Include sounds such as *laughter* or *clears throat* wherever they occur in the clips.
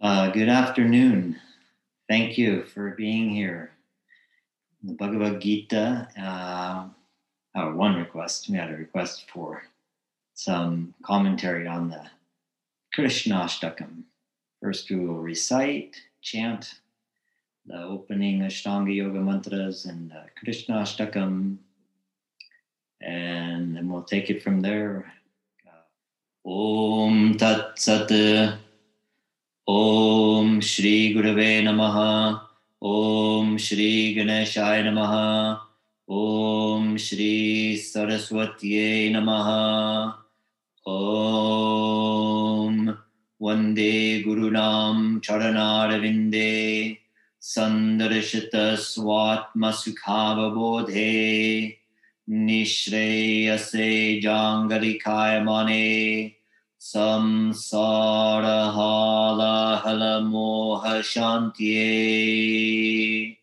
Uh, good afternoon. Thank you for being here. The Bhagavad Gita, uh, oh, one request. We had a request for some commentary on the Krishnashtakam. First, we will recite, chant the opening Ashtanga Yoga mantras and the Krishnashtakam, and then we'll take it from there. Om Tat Sat. Om Shri Gurave Namaha. Om Shri Ganeshaya Namaha. Om Shri Saraswati Namaha. Om Vande Gurunam Charanarvinde Sandarshita Swatma Sukhavabodhe Nishreyase Jangalikayamane Samsara Hala Moha Shantiye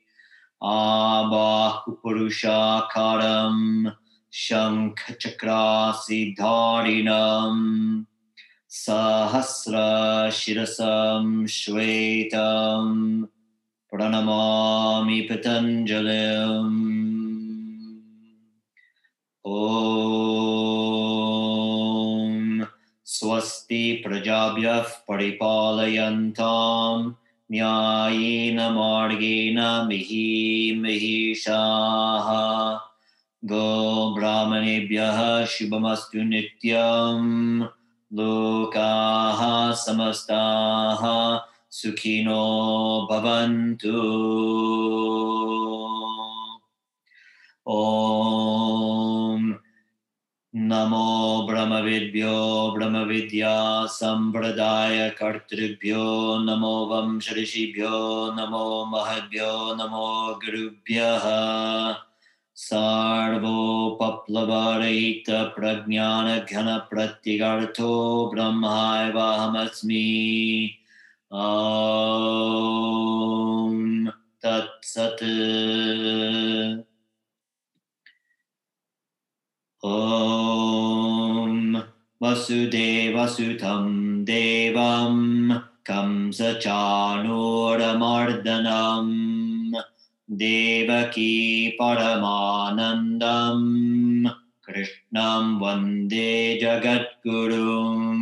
Abahupurushakaram Shankachakra Siddharinam Sahasra स्वस्ति प्रजाभ्यः परिपालयन्ताम् न्यायेन मार्गेण महि महिषाः। गो ब्राह्मणेभ्यः शुभमस्तु नित्यम्। लोकाः समस्ताः सुखिनो भवन्तु। ॐ नमो ब्रह्मविद्भ्यो ब्रह्मविद्या सम्प्रदायकर्तृभ्यो नमो वंशऋषिभ्यो नमो महद्भ्यो नमो गुरुभ्यः सार्वोपप्लवरहितप्रज्ञानघनप्रत्यगार्थो ब्रह्मायवाहमस्मि ॐ तत्सत् Om Vasudevasutam Devam Kamsachanuramardanam Devaki Paramanandam Krishnam Vande Jagadgurum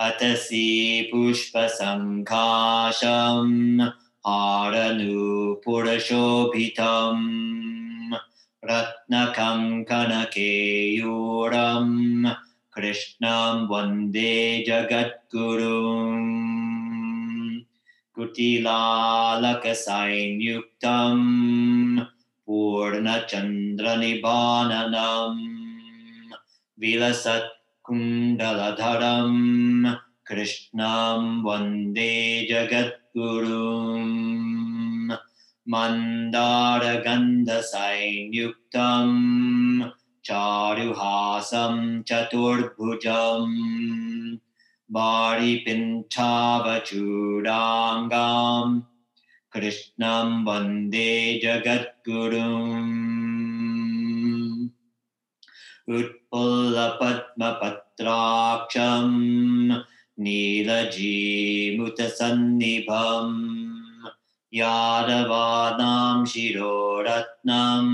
Atasi Pushpasankasham Aranu Purashobhitam हारनूपुरशोभितम् रत्नकङ्कणकेयूरं कृष्णं वन्दे जगद्गुरुम् कुटिलालकसंयुक्तं पूर्णचन्द्रनिबाननं विलसत्कुण्डलधरं कृष्णं वन्दे जगद्गुरुम् मन्दारगन्धसंयुक्तं चारुहासं चतुर्भुजम् बारिपिण्ठावचूडाङ्गां कृष्णं वन्दे जगद्गुरुम् उत्पुल्लपद्मपत्राक्षं नीलजीमुतसन्निभम् यादवानां शिरोरत्नं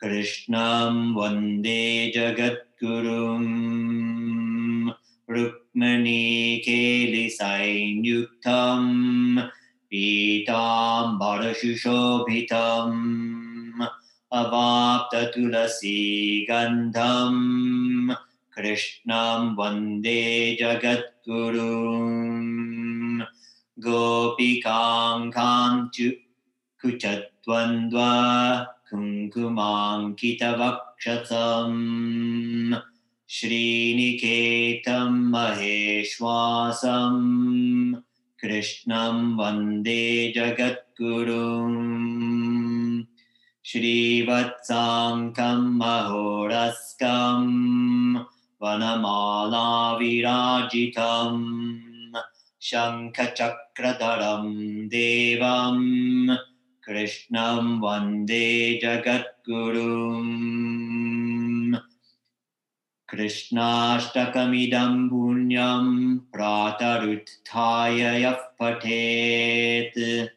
कृष्णं वन्दे जगद्गुरुम् रुक्मिणीकेलिसंयुक्तं पीताम्बरशुशोभितम् अवाप्ततुलसीगन्धं कृष्णं वन्दे जगद्गुरुम् Gopikam Kamchu Kuchatvandva Kumkumam Kitavakshatam Sriniketam Maheshwasam Krishnam Vande Jagatgurum Shrivatsankam Mahoraskam Vanamala Virajitam शङ्खचक्रधरं देवं कृष्णं वन्दे जगद्गुरुम्। कृष्णाष्टकमिदं पुण्यं प्रातरुत्थाय यः पठेत्।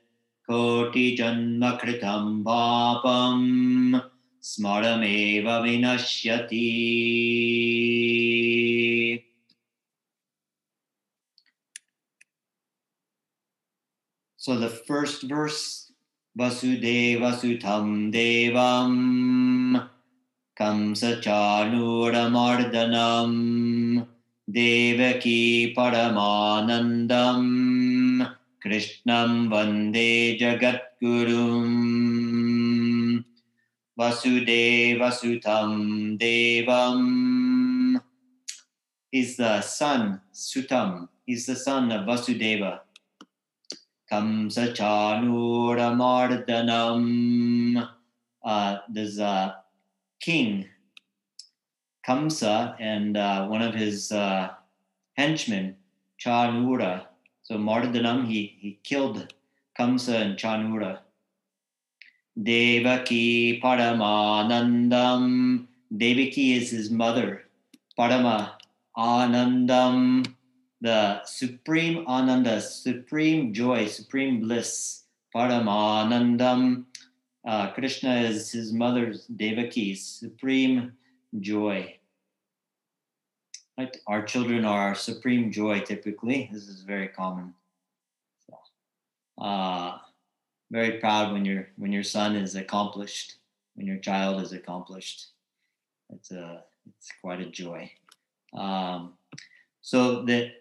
कोटिजन्मकृतं पापं स्मरमेव विनश्यति So the first verse, Vasudeva Sutam Devam Kamsachanuramardanam Devaki Paramanandam Krishnam Vande Jagatgurum Vasudeva Sutam Devam He's the son, Sutam. He's the son of Vasudeva. Kamsa. Uh, there's a king, Kamsa, and uh, one of his uh, henchmen, Chanura. So Mardanam, he, he killed Kamsa and Chanura. Devaki Paramanandam. Devaki is his mother. Parama Anandam the supreme ananda, supreme joy, supreme bliss, paramanandam. Uh, Krishna is his mother's Devaki's supreme joy. Right? Our children are our supreme joy typically. This is very common. So, uh, very proud when your when your son is accomplished, when your child is accomplished. It's a it's quite a joy. Um, so the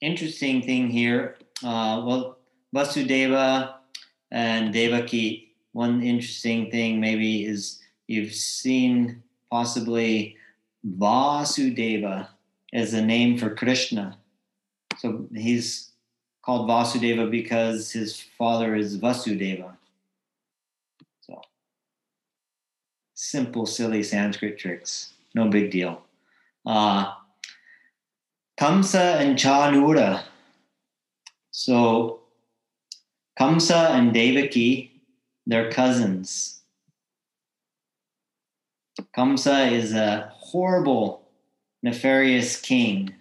interesting thing here, uh, well, Vasudeva and Devaki, one interesting thing maybe is you've seen possibly Vasudeva as a name for Krishna. So he's called Vasudeva because his father is Vasudeva. So simple, silly Sanskrit tricks, no big deal. Uh, Kamsa and Chanura. So Kamsa and Devaki, they're cousins. Kamsa is a horrible, nefarious king.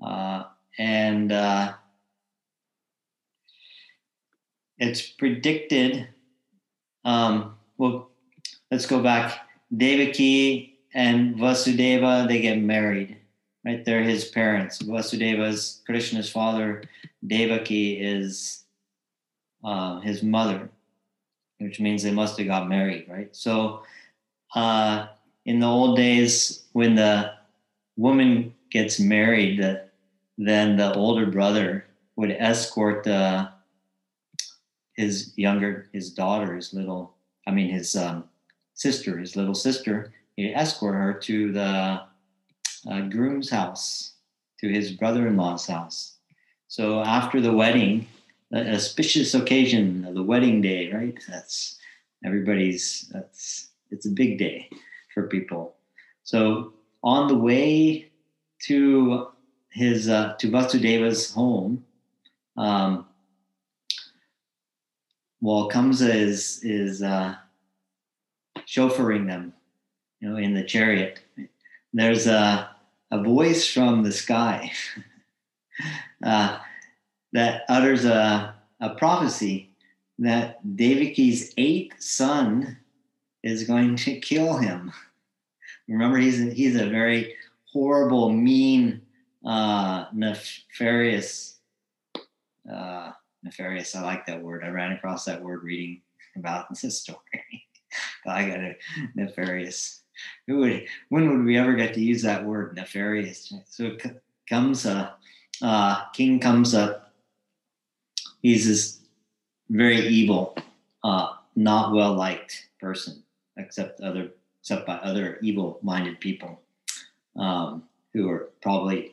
Uh, and uh, it's predicted. Um, well, let's go back. Devaki and Vasudeva, they get married right? They're his parents. Vasudeva's Krishna's father. Devaki is uh, his mother, which means they must have got married, right? So uh, in the old days, when the woman gets married, then the older brother would escort uh, his younger, his daughter, his little, I mean, his um, sister, his little sister, he'd escort her to the uh, groom's house to his brother-in-law's house. So after the wedding, the auspicious occasion of the wedding day, right? That's everybody's. That's it's a big day for people. So on the way to his uh, to Vasudeva's home, um, while Kamsa is is uh, chauffeuring them, you know, in the chariot, there's a a voice from the sky *laughs* uh, that utters a, a prophecy that Devaki's eighth son is going to kill him. Remember, he's a, he's a very horrible, mean, uh, nefarious. Uh, nefarious. I like that word. I ran across that word reading about this story. *laughs* I got a nefarious who would, when would we ever get to use that word nefarious? So comes a uh, king comes up. He's this very evil, uh, not well liked person, except other except by other evil minded people um, who are probably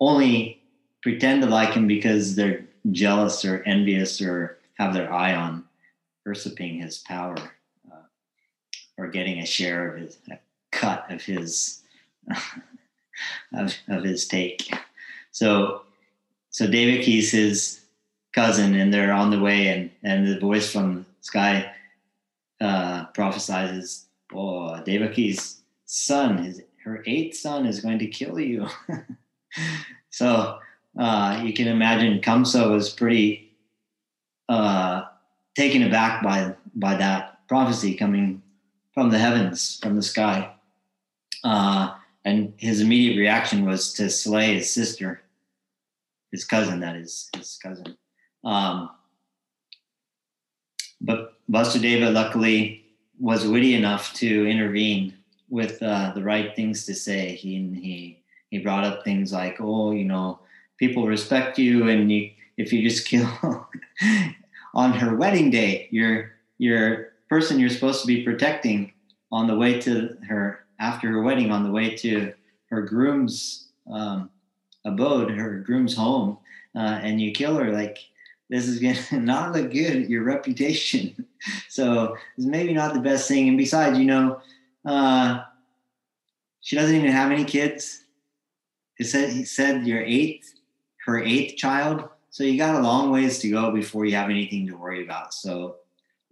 only pretend to like him because they're jealous or envious or have their eye on usurping his power or getting a share of his a cut of his *laughs* of, of his take. So so Devaki's his cousin, and they're on the way, and and the voice from sky uh, prophesizes, "Oh, Devaki's son, his her eighth son is going to kill you. *laughs* so uh, you can imagine Kamsa was pretty uh, taken aback by by that prophecy coming from the heavens, from the sky. Uh, and his immediate reaction was to slay his sister, his cousin, that is, his cousin. Um, but Vasudeva, luckily, was witty enough to intervene with uh, the right things to say. He he he brought up things like, "Oh, you know, people respect you, and you, if you just kill *laughs* on her wedding day, you're you're person you're supposed to be protecting on the way to her after her wedding, on the way to her groom's um, abode, her groom's home, uh, and you kill her, like this is to *laughs* not look good your reputation. *laughs* so it's maybe not the best thing. And besides, you know, uh, she doesn't even have any kids. It said he said your eighth, her eighth child. So you got a long ways to go before you have anything to worry about. So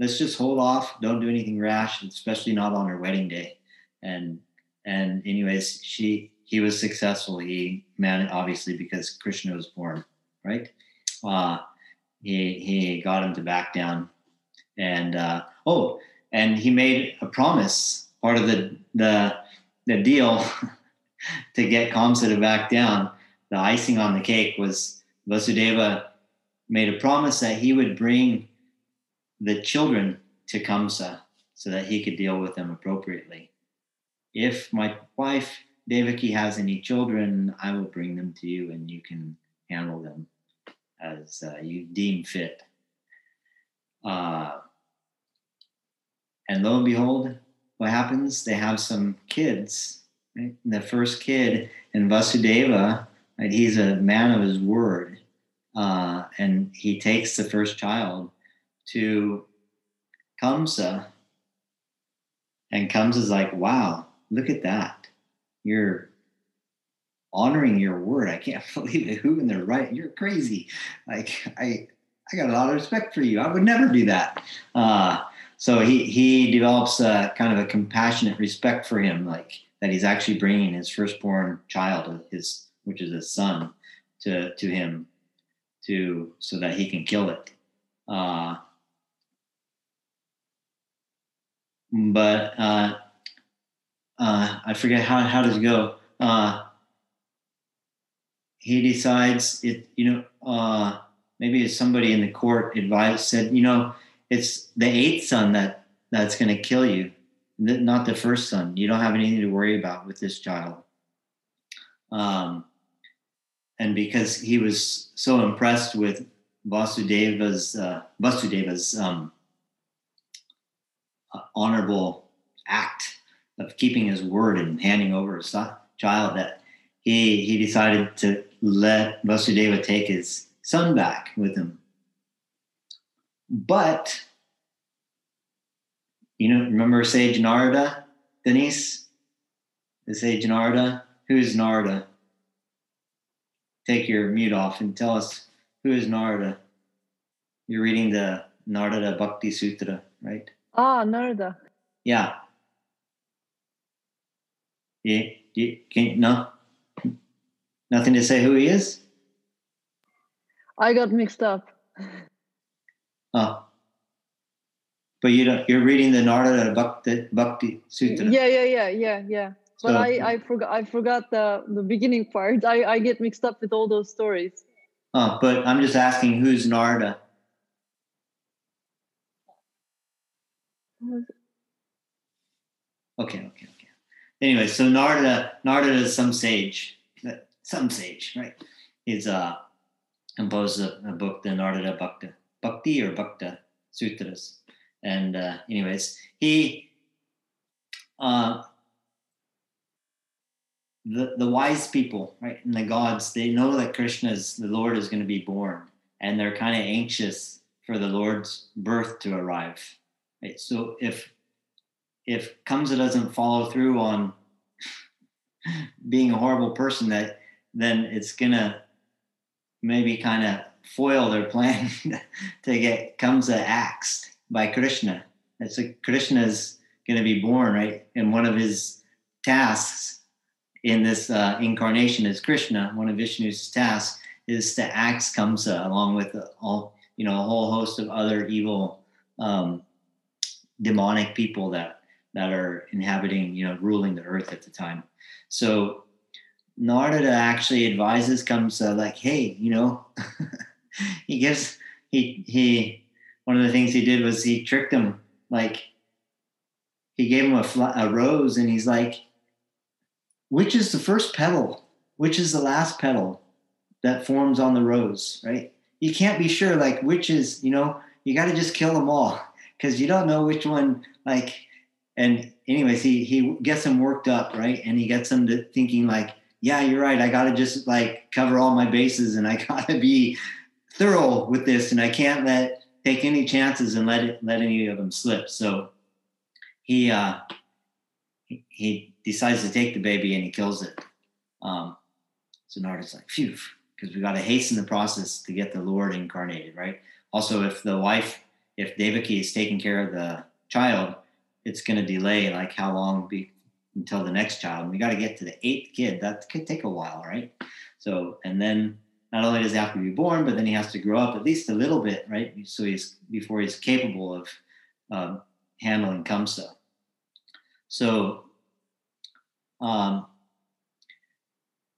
let's just hold off. Don't do anything rash, especially not on her wedding day. And and anyways, she he was successful. He man obviously because Krishna was born, right? Uh, he he got him to back down, and uh, oh, and he made a promise. Part of the the the deal *laughs* to get Kamsa to back down. The icing on the cake was Vasudeva made a promise that he would bring the children to so that he could deal with them appropriately. If my wife Devaki has any children, I will bring them to you and you can handle them as uh, you deem fit. Uh, and lo and behold, what happens? They have some kids. Right? The first kid, and Vasudeva, right, he's a man of his word. Uh, and he takes the first child to Kamsa. And Kamsa's like, wow, look at that. You're honoring your word. I can't *laughs* believe it. Who in their right? You're crazy. Like I, I got a lot of respect for you. I would never do that. Uh, so he he develops a kind of a compassionate respect for him, like that he's actually bringing his firstborn child, his which is a son, to to him, to so that he can kill it. Uh, but uh, uh, I forget how how does it go. Uh, he decides it. You know, uh, maybe somebody in the court advised said, you know, it's the eighth son that that's going to kill you, not the first son. You don't have anything to worry about with this child. Um, and because he was so impressed with Vasudeva's uh, Vasudeva's um, honorable act of keeping his word and handing over his child that he he decided to let Vasudeva take his son back with him. But you know, remember Sage Narada, Denise? The Sage Narada? Who is Narada? Take your mute off and tell us who is Narada. You're reading the Narada Bhakti Sutra, right? Ah, Narada. Yeah. Yeah. You, can, no? Nothing to say who he is? I got mixed up. Oh. But you don't, you're reading the Narada Bhakti, Bhakti Sutra. Yeah, yeah, yeah, yeah, yeah. But I, I forgot I forgot the, the beginning part. I, I get mixed up with all those stories. Oh, but I'm just asking who's Narada? Okay, okay, okay. Anyway, so Narada, Narada is some sage, some sage, right? He's uh, composed a, a book, the Narada Bhakti, Bhakti or Bhakta Sutras. And uh, anyways, he, uh, the, the wise people, right, and the gods, they know that Krishna's, the Lord is going to be born. And they're kind of anxious for the Lord's birth to arrive. Right? So if if Kamsa doesn't follow through on being a horrible person, that then it's gonna maybe kind of foil their plan *laughs* to get Kamsa axed by Krishna. It's like Krishna is going to be born, right? And one of his tasks in this uh, incarnation as Krishna, one of Vishnu's tasks is to axe Kamsa along with all you know a whole host of other evil um, demonic people that that are inhabiting you know ruling the earth at the time. So Narada actually advises Kamsa like, hey, you know, *laughs* he gives he he one of the things he did was he tricked him like he gave him a, fl- a rose and he's like which is the first petal? Which is the last petal that forms on the rose? Right? You can't be sure like which is you know you got to just kill them all because you don't know which one like and anyways he he gets him worked up right? And he gets him to thinking like yeah you're right. I gotta just like cover all my bases and i *laughs* gotta be thorough with this and i can't let take any chances and let it let any of them slip. So he uh he, decides to take the baby and he kills it. Um so Narada's like phew because we got to hasten the process to get the lord incarnated right? Also if the wife if devaki is taking care of the child it's going to delay like how long be until the next child. And we got to get to the eighth kid. That could take a while, right? So, and then not only does he have to be born, but then he has to grow up at least a little bit, right? So he's before he's capable of um, handling Kamsa. So, um,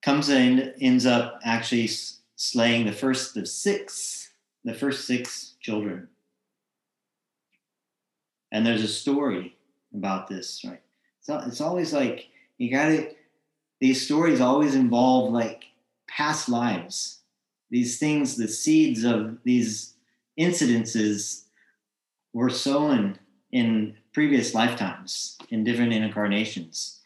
Kamsa ends up actually slaying the first of six, the first six children. And there's a story about this, right? So it's always like you got to. These stories always involve like past lives. These things, the seeds of these incidences, were sown in previous lifetimes in different incarnations.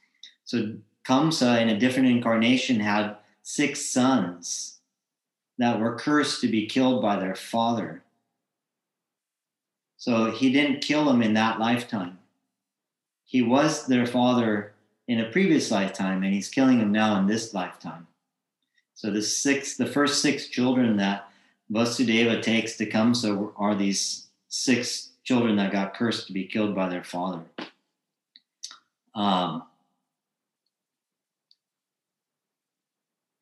So Kamsa, in a different incarnation, had six sons that were cursed to be killed by their father. So he didn't kill them in that lifetime he was their father in a previous lifetime and he's killing them now in this lifetime. So the six, the first six children that Vasudeva takes to Kamsa are these six children that got cursed to be killed by their father. Um,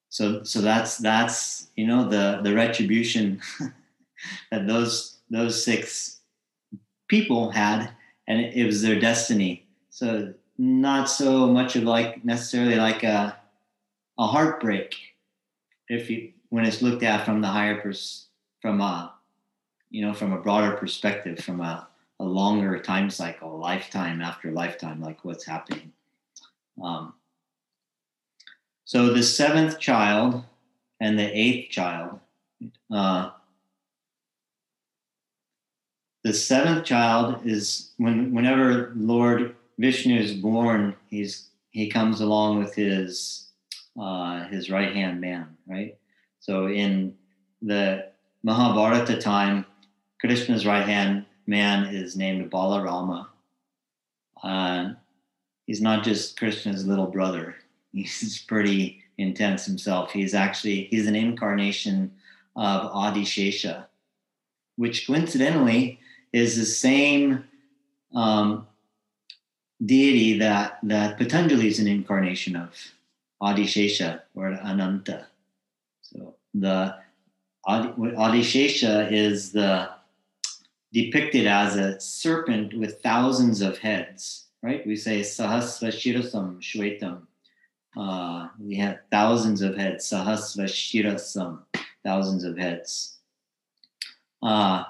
so so that's that's you know the the retribution *laughs* that those those six people had and it, it was their destiny. So not so much of like necessarily like a a heartbreak if you when it's looked at from the higher pers- from a you know from a broader perspective from a, a longer time cycle lifetime after lifetime like what's happening. Um, so the seventh child and the eighth child uh, the seventh child is when whenever lord Vishnu is born, he's he comes along with his uh, his right hand man, right? So in the Mahabharata time, Krishna's right hand man is named Balarama. Uh, he's not just Krishna's little brother. He's pretty intense himself. He's actually he's an incarnation of Adishesha, which coincidentally is the same um, deity that that Patanjali is an incarnation of, Adishesha or Ananta. So the Adishesha is the depicted as a serpent with thousands of heads, right? We say Sahasra Shirasam Shwetam. Uh, we have thousands of heads, Sahasra Shirasam, thousands of heads. Uh,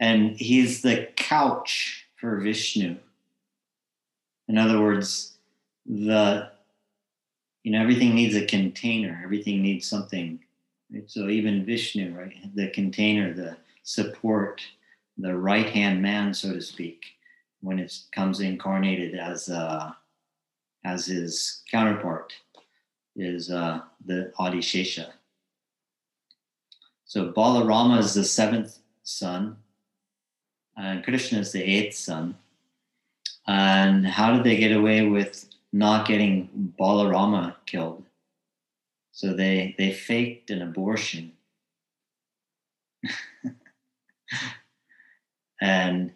and he's the couch for Vishnu. In other words, the you know everything needs a container. Everything needs something. Right? So even Vishnu, right? The container, the support, the right hand man, so to speak, when it comes incarnated as uh, as his counterpart, is uh, the Adishesha. So Balarama is the seventh son, and Krishna is the eighth son. And how did they get away with not getting Balarama killed? So they they faked an abortion. *laughs* and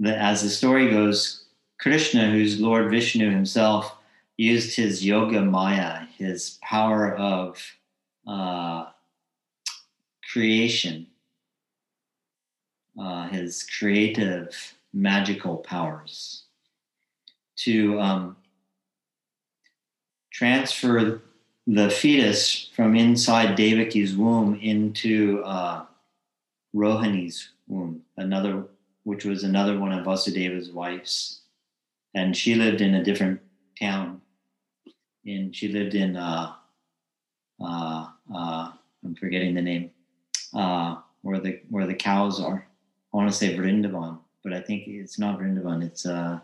the, as the story goes, Krishna, who's Lord Vishnu himself, used his yoga maya, his power of uh, creation, uh, his creative, magical powers to um, transfer the fetus from inside Devaki's womb into uh, Rohini's womb, another, which was another one of Vasudeva's wives, and she lived in a different town. In she lived in uh, uh, uh, I'm forgetting the name, uh, where the where the cows are. I want to say Vrindavan, but I think it's not Vrindavan. It's uh,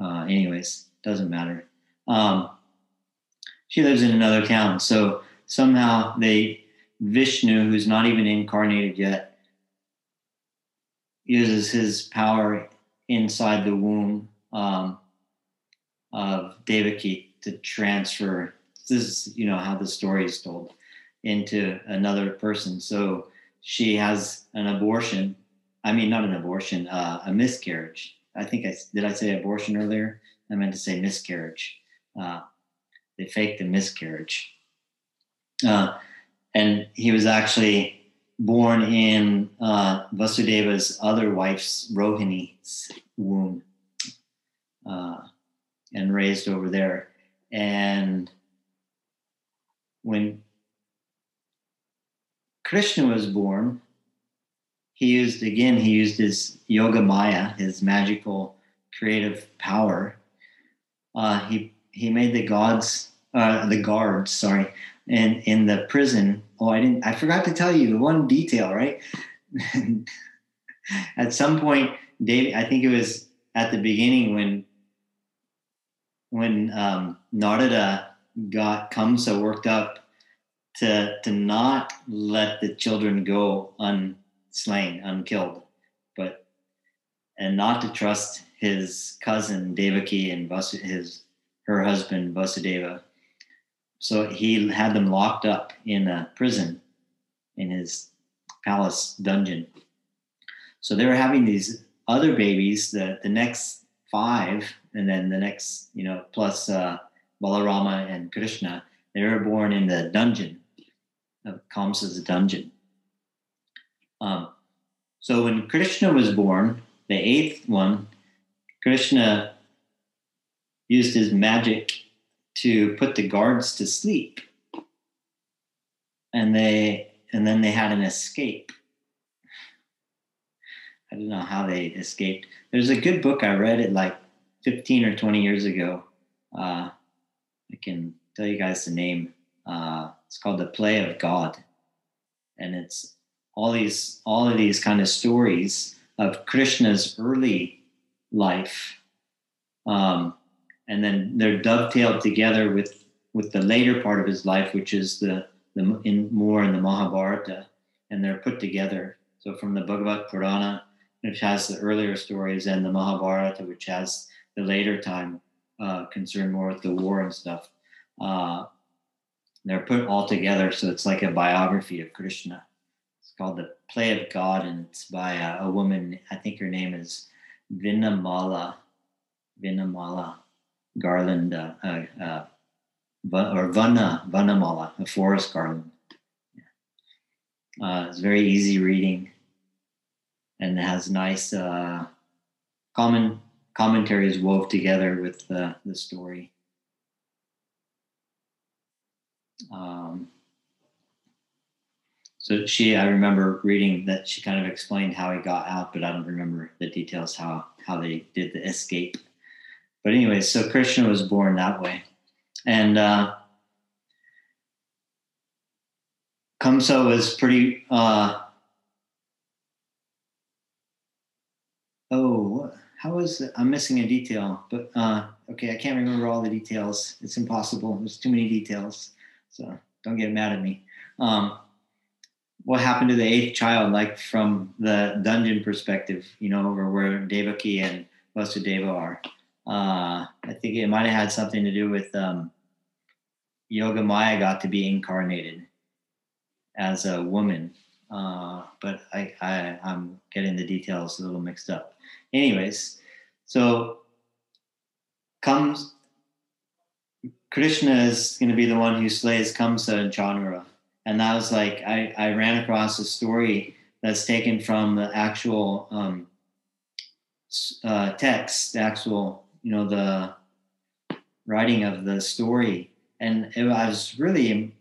uh, anyways, doesn't matter. Um, she lives in another town, so somehow they Vishnu, who's not even incarnated yet, uses his power inside the womb um, of Devaki to transfer. This is, you know, how the story is told into another person. So she has an abortion. I mean, not an abortion, uh, a miscarriage. I think I did. I say abortion earlier. I meant to say miscarriage. Uh, they faked a miscarriage. Uh, and he was actually born in uh, Vasudeva's other wife's Rohini's womb uh, and raised over there. And when Krishna was born, he used again, he used his yoga maya, his magical creative power. Uh, he he made the gods, uh, the guards, sorry, in in the prison. Oh, I didn't. I forgot to tell you the one detail, right? *laughs* at some point, Dave. I think it was at the beginning when when um, Narada got Kamsa worked up to to not let the children go unslain, unkilled, but and not to trust his cousin Devaki and his her husband Vasudeva. So he had them locked up in a prison in his palace dungeon. So they were having these other babies, the, the next five, and then the next, you know, plus uh, Balarama and Krishna, they were born in the dungeon of Kamsa's dungeon. Um, so when Krishna was born, the eighth one, Krishna used his magic to put the guards to sleep. And they and then they had an escape. I don't know how they escaped. There's a good book I read it like 15 or 20 years ago. Uh, I can tell you guys the name. Uh, it's called The Play of God, and it's all these all of these kind of stories of Krishna's early life, um, and then they're dovetailed together with with the later part of his life, which is the the in more in the Mahabharata, and they're put together. So from the Bhagavad Purana, which has the earlier stories, and the Mahabharata, which has the later time uh, concerned more with the war and stuff. Uh, they're put all together, so it's like a biography of Krishna. Called The Play of God, and it's by a, a woman. I think her name is Vinamala, Vinamala Garland, uh, uh, uh or Vana Vanamala, a forest garland. Uh, it's very easy reading, and has nice uh, common commentaries wove together with the story. Um, so she, I remember reading that she kind of explained how he got out, but I don't remember the details how how they did the escape. But anyway, so Krishna was born that way, and uh, Kamsa was pretty. Uh, oh, how was? I'm missing a detail, but uh, okay, I can't remember all the details. It's impossible. There's too many details. So don't get mad at me. Um, what happened to the eighth child, like from the dungeon perspective, you know, over where Devaki and Vasudeva are? Uh, I think it might have had something to do with um, Yoga Maya got to be incarnated as a woman. Uh, but I, I, I'm getting the details a little mixed up. Anyways, so comes Krishna is going to be the one who slays Kamsa and Chanura. And that was like, I, I ran across a story that's taken from the actual um, uh, text, the actual, you know, the writing of the story. And it, I was really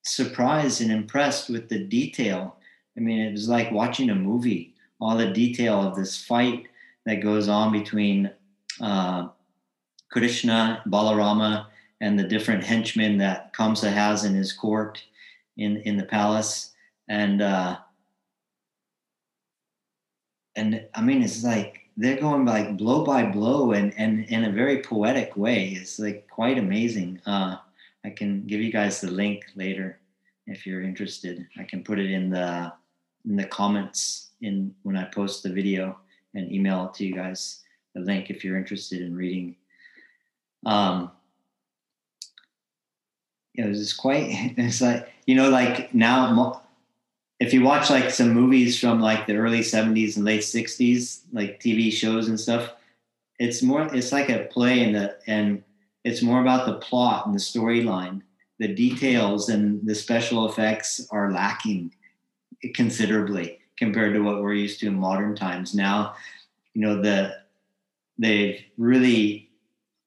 surprised and impressed with the detail. I mean, it was like watching a movie, all the detail of this fight that goes on between uh, Krishna, Balarama, and the different henchmen that Kamsa has in his court in, in the palace. And uh, and I mean, it's like they're going like blow by blow and and in a very poetic way. It's like quite amazing. Uh, I can give you guys the link later if you're interested. I can put it in the in the comments in when I post the video and email it to you guys the link if you're interested in reading. Um, it was quite. *laughs* It's like you know, like now if you watch like some movies from like the early 70s and late 60s like tv shows and stuff it's more it's like a play and the and it's more about the plot and the storyline the details and the special effects are lacking considerably compared to what we're used to in modern times now you know the they've really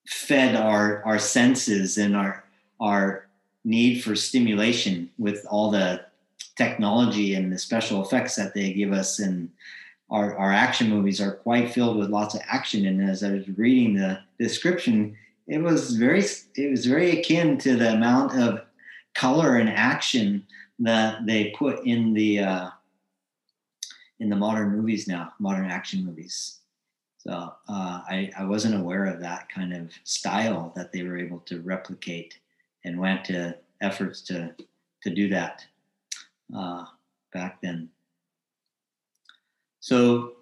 fed our our senses and our our need for stimulation with all the technology and the special effects that they give us. And our, our action movies are quite filled with lots of action. And as i was reading the description it was very it was very akin to the amount of color and action that they put in the uh, in the modern movies now modern action movies. So uh, I, I wasn't aware of that kind of style that they were able to replicate and went to efforts to to do that uh, back then. So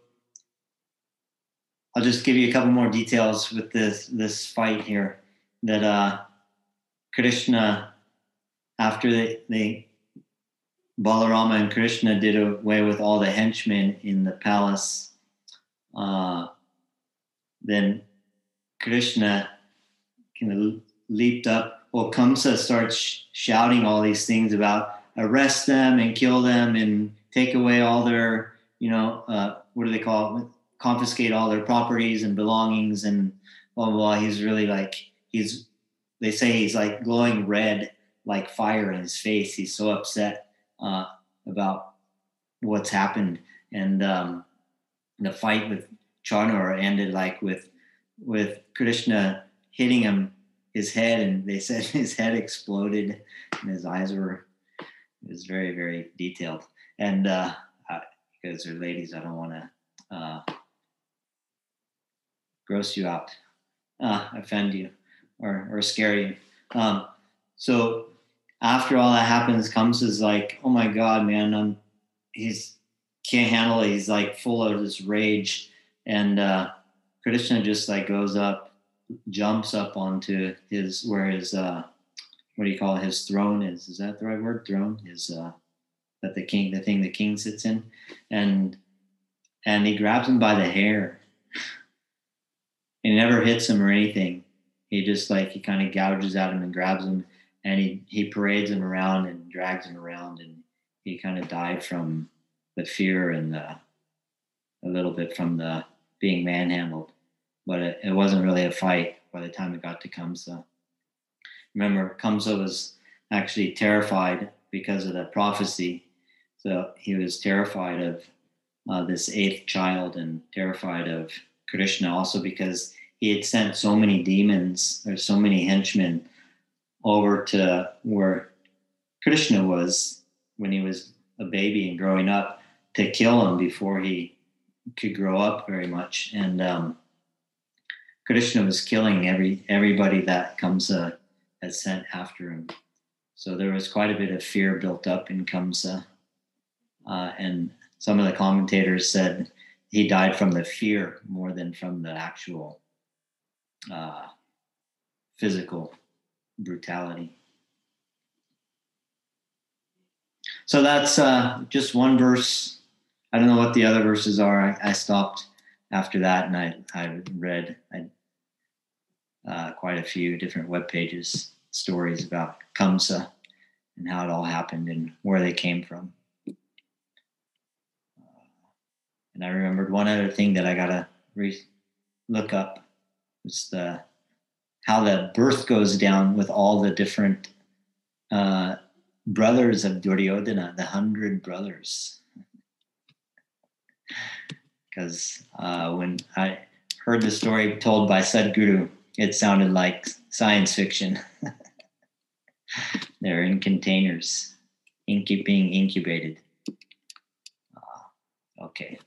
I'll just give you a couple more details with this this fight here. That uh, Krishna, after they Balarama and Krishna did away with all the henchmen in the palace, uh, then Krishna kind of leaped up. Well, Kamsa starts shouting all these things about arrest them and kill them and take away all their, you know, uh, what do they call it? Confiscate all their properties and belongings and blah, blah, blah. He's really like, he's, they say he's like glowing red, like fire in his face. He's so upset uh, about what's happened. And um, the fight with Chanur ended like with, with Krishna hitting him his head and they said *laughs* his head exploded and his eyes were it was very very detailed. And uh, because they're ladies i don't want to uh, gross you out uh, offend you or, or scare you. Um, so after all that happens Kamsa is like oh my god man i'm he's can't handle it. He's like full of this rage. And uh krishna just like goes up jumps up onto his where his uh what do you call it? His throne is is that the right word? Throne is uh, that the king, the thing the king sits in, and and he grabs him by the hair. He never hits him or anything. He just like he kind of gouges at him and grabs him, and he he parades him around and drags him around, and he kind of died from the fear and the a little bit from the being manhandled, but it, it wasn't really a fight by the time it got to Kamsa remember Kamsa was actually terrified because of the prophecy. So he was terrified of uh, this eighth child and terrified of Krishna also because he had sent so many demons or so many henchmen over to where Krishna was when he was a baby and growing up to kill him before he could grow up very much. And um, Krishna was killing every everybody that comes uh, sent after him. So there was quite a bit of fear built up in Kamsa. Uh, and some of the commentators said he died from the fear more than from the actual uh, physical brutality. So that's uh, just one verse. I don't know what the other verses are. I, I stopped after that and I, I read. I uh, quite a few different web pages, stories about Kamsa and how it all happened and where they came from. And I remembered one other thing that I gotta re- look up was the how the birth goes down with all the different uh, brothers of Duryodhana, the hundred brothers. *laughs* Because uh, when I heard the story told by Sadhguru, it sounded like science fiction. *laughs* They're in containers, incu- being incubated. Uh, okay.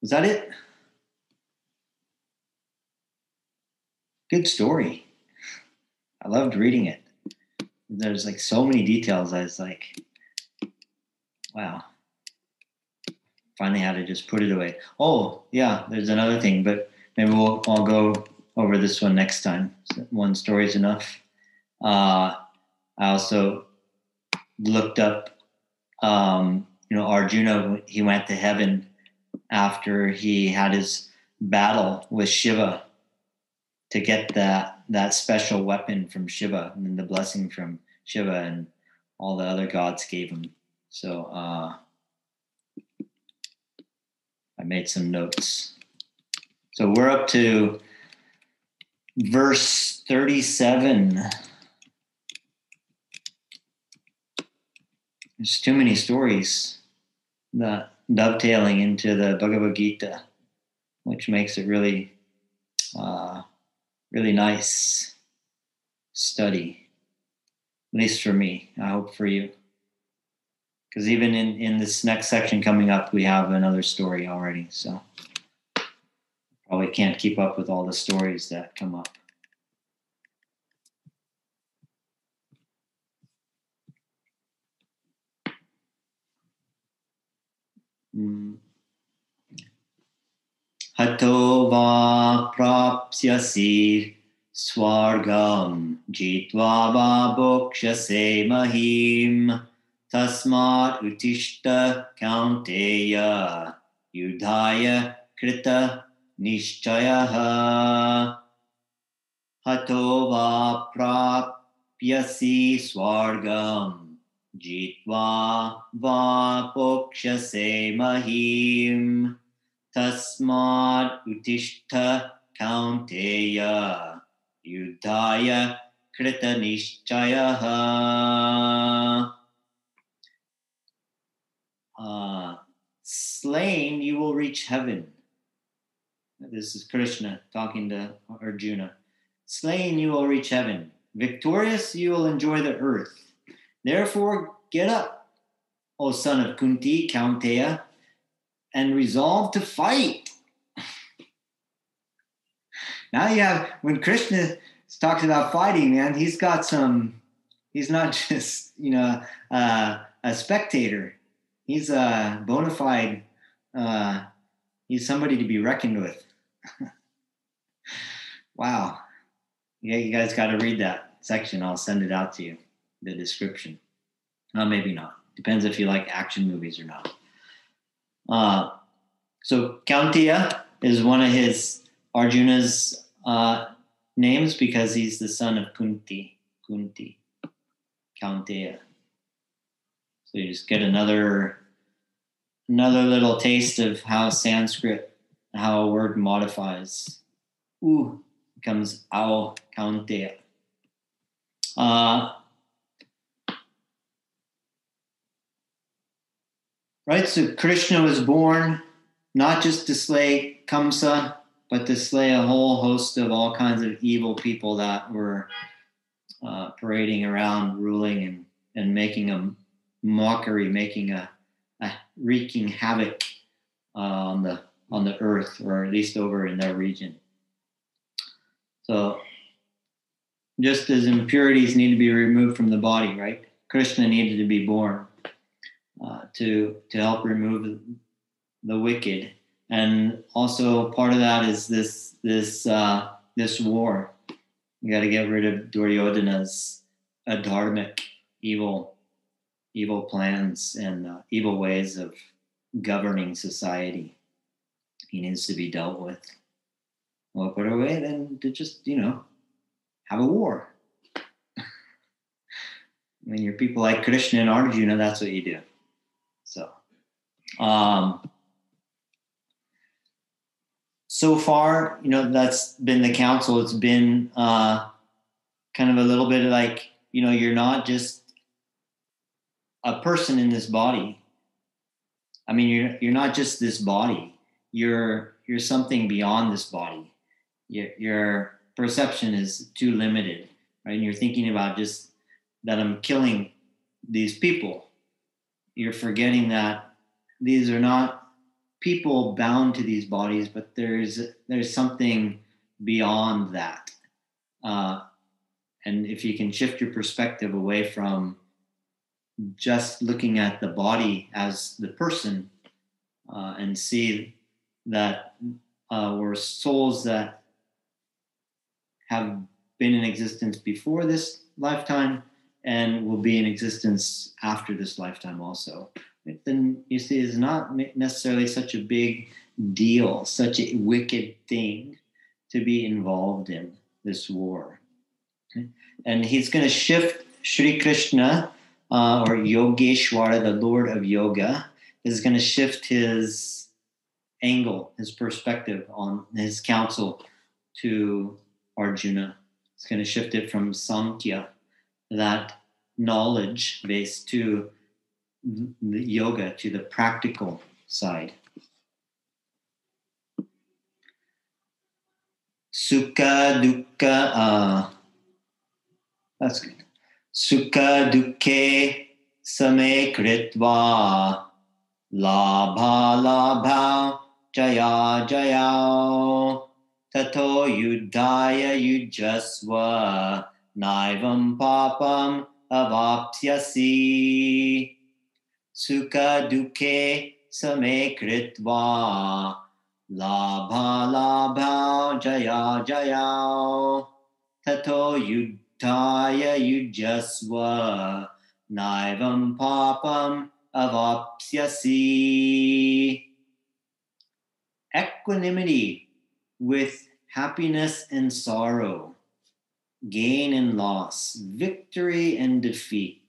Was that it? Good story. I loved reading it. There's like so many details. I was like, wow. Finally had to just put it away. Oh, yeah, there's another thing, but maybe we'll I'll go over this one next time. One story is enough. Uh, I also looked up, um, you know, Arjuna, he went to heaven after he had his battle with Shiva to get that that special weapon from Shiva and the blessing from Shiva and all the other gods gave him. So uh, I made some notes. So we're up to verse 37. There's too many stories that dovetailing into the Bhagavad Gita, which makes it really, uh, really nice study. At least for me. I hope for you because even in, in this next section coming up, we have another story already. So probably can't keep up with all the stories that come up. Hmm. Hato va prapsyasi swargam jitva va bokshase mahim. तस्मात् उत्तिष्ठ कौन्तेय युधाय कृत निश्चयः हतो वा प्राप्यसि स्वर्गम् जित्वा वा पोक्ष्यसे महीम्। तस्मात् उत्तिष्ठ कौन्तेय युद्धाय कृतनिश्चयः uh, slain you will reach heaven this is krishna talking to arjuna slain you will reach heaven victorious you will enjoy the earth Therefore, get up, O son of Kunti, Kaunteya, and resolve to fight. *laughs* now you have, when Krishna talks about fighting, man, he's got some, he's not *laughs* just, you know, uh, a spectator. He's a bona fide, uh, he's somebody to be reckoned with. *laughs* wow. Yeah, you guys got to read that section. I'll send it out to you the description. Uh, maybe not. Depends if you like action movies or not. Uh, so Kauntiya is one of his Arjuna's uh, names because he's the son of Kunti. Kunti. Kauntiya. So you just get another another little taste of how Sanskrit, how a word modifies. Ooh becomes ao Kauntiya. Uh, Right? So Krishna was born not just to slay Kamsa, but to slay a whole host of all kinds of evil people that were uh, parading around, ruling and, and making a mockery, making a, a wreaking havoc uh, on the on the earth, or at least over in their region. So, just as impurities need to be removed from the body, right? Krishna needed to be born uh, to to help remove the wicked, and also part of that is this this uh, this war. You got to get rid of Duryodhana's adharmic, evil, evil plans and uh, evil ways of governing society. he needs to be dealt with. What better way than to just, you know, have a war? *laughs* when you're people like Krishna and Arjuna, that's what you do. So, um, so far, you know, that's been the council. It's been uh, kind of a little bit like, you know, you're not just a person in this body. I mean, you're you're not just this body. You're you're something beyond this body. Your, your perception is too limited, right? And you're thinking about just that I'm killing these people. You're forgetting that these are not people bound to these bodies, but there's there's something beyond that. Uh, and if you can shift your perspective away from just looking at the body as the person uh, and see that uh, we're souls that have been in existence before this lifetime and will be in existence after this lifetime also. Then you see, it's not necessarily such a big deal, such a wicked thing to be involved in this war. And he's going to shift Sri Krishna uh, or Yogeshwara, the Lord of Yoga, is going to shift his angle, his perspective on his counsel to Arjuna. It's going to shift it from Samkhya, that knowledge base, to the yoga, to the practical side. Sukha, dukkha, uh, that's good. Sukha, dukkhe, same kritva, labha, labha, jaya, jaya. Tato yudhaya yujasva naivam papam avapsyasi. Sukha dukkhe same kritva labha labha yudhaya yujasva naivam papam avapsyasi. Equanimity with happiness and sorrow, gain and loss, victory and defeat.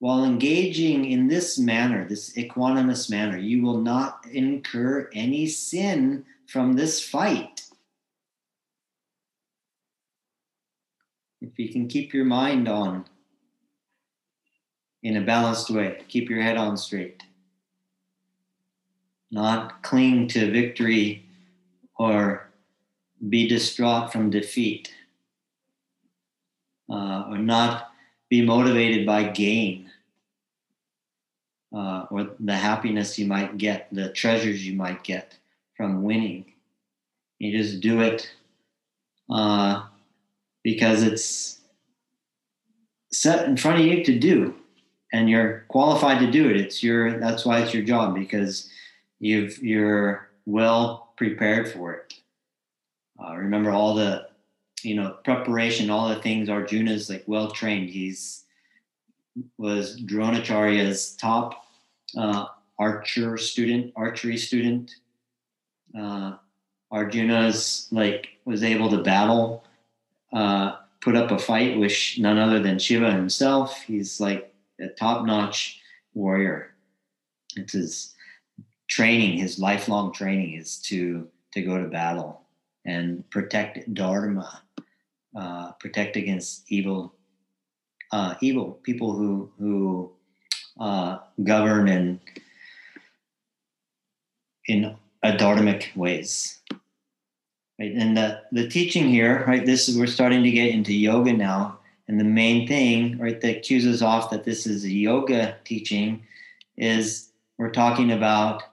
While engaging in this manner, this equanimous manner, you will not incur any sin from this fight. You can keep your mind on in a balanced way, keep your head on straight, not cling to victory or be distraught from defeat uh, or not be motivated by gain uh, or the happiness you might get, the treasures you might get from winning. You just do it uh, because it's set in front of you to do, and you're qualified to do it. It's your that's why it's your job because you've you're well prepared for it. Uh, remember all the, you know, preparation, all the things Arjuna's like well trained. He's was Dronacharya's top uh, archer student, archery student. Uh, Arjuna's like was able to battle, uh, put up a fight with none other than Shiva himself. He's like a top notch warrior. It's his training, his lifelong training is to to go to battle and protect dharma, uh, protect against evil, uh, evil people who who uh, govern in in adharmic ways. Right, and the the teaching here, right? This is we're starting to get into yoga now, and the main thing, right, that cues us off that this is a yoga teaching, is we're talking about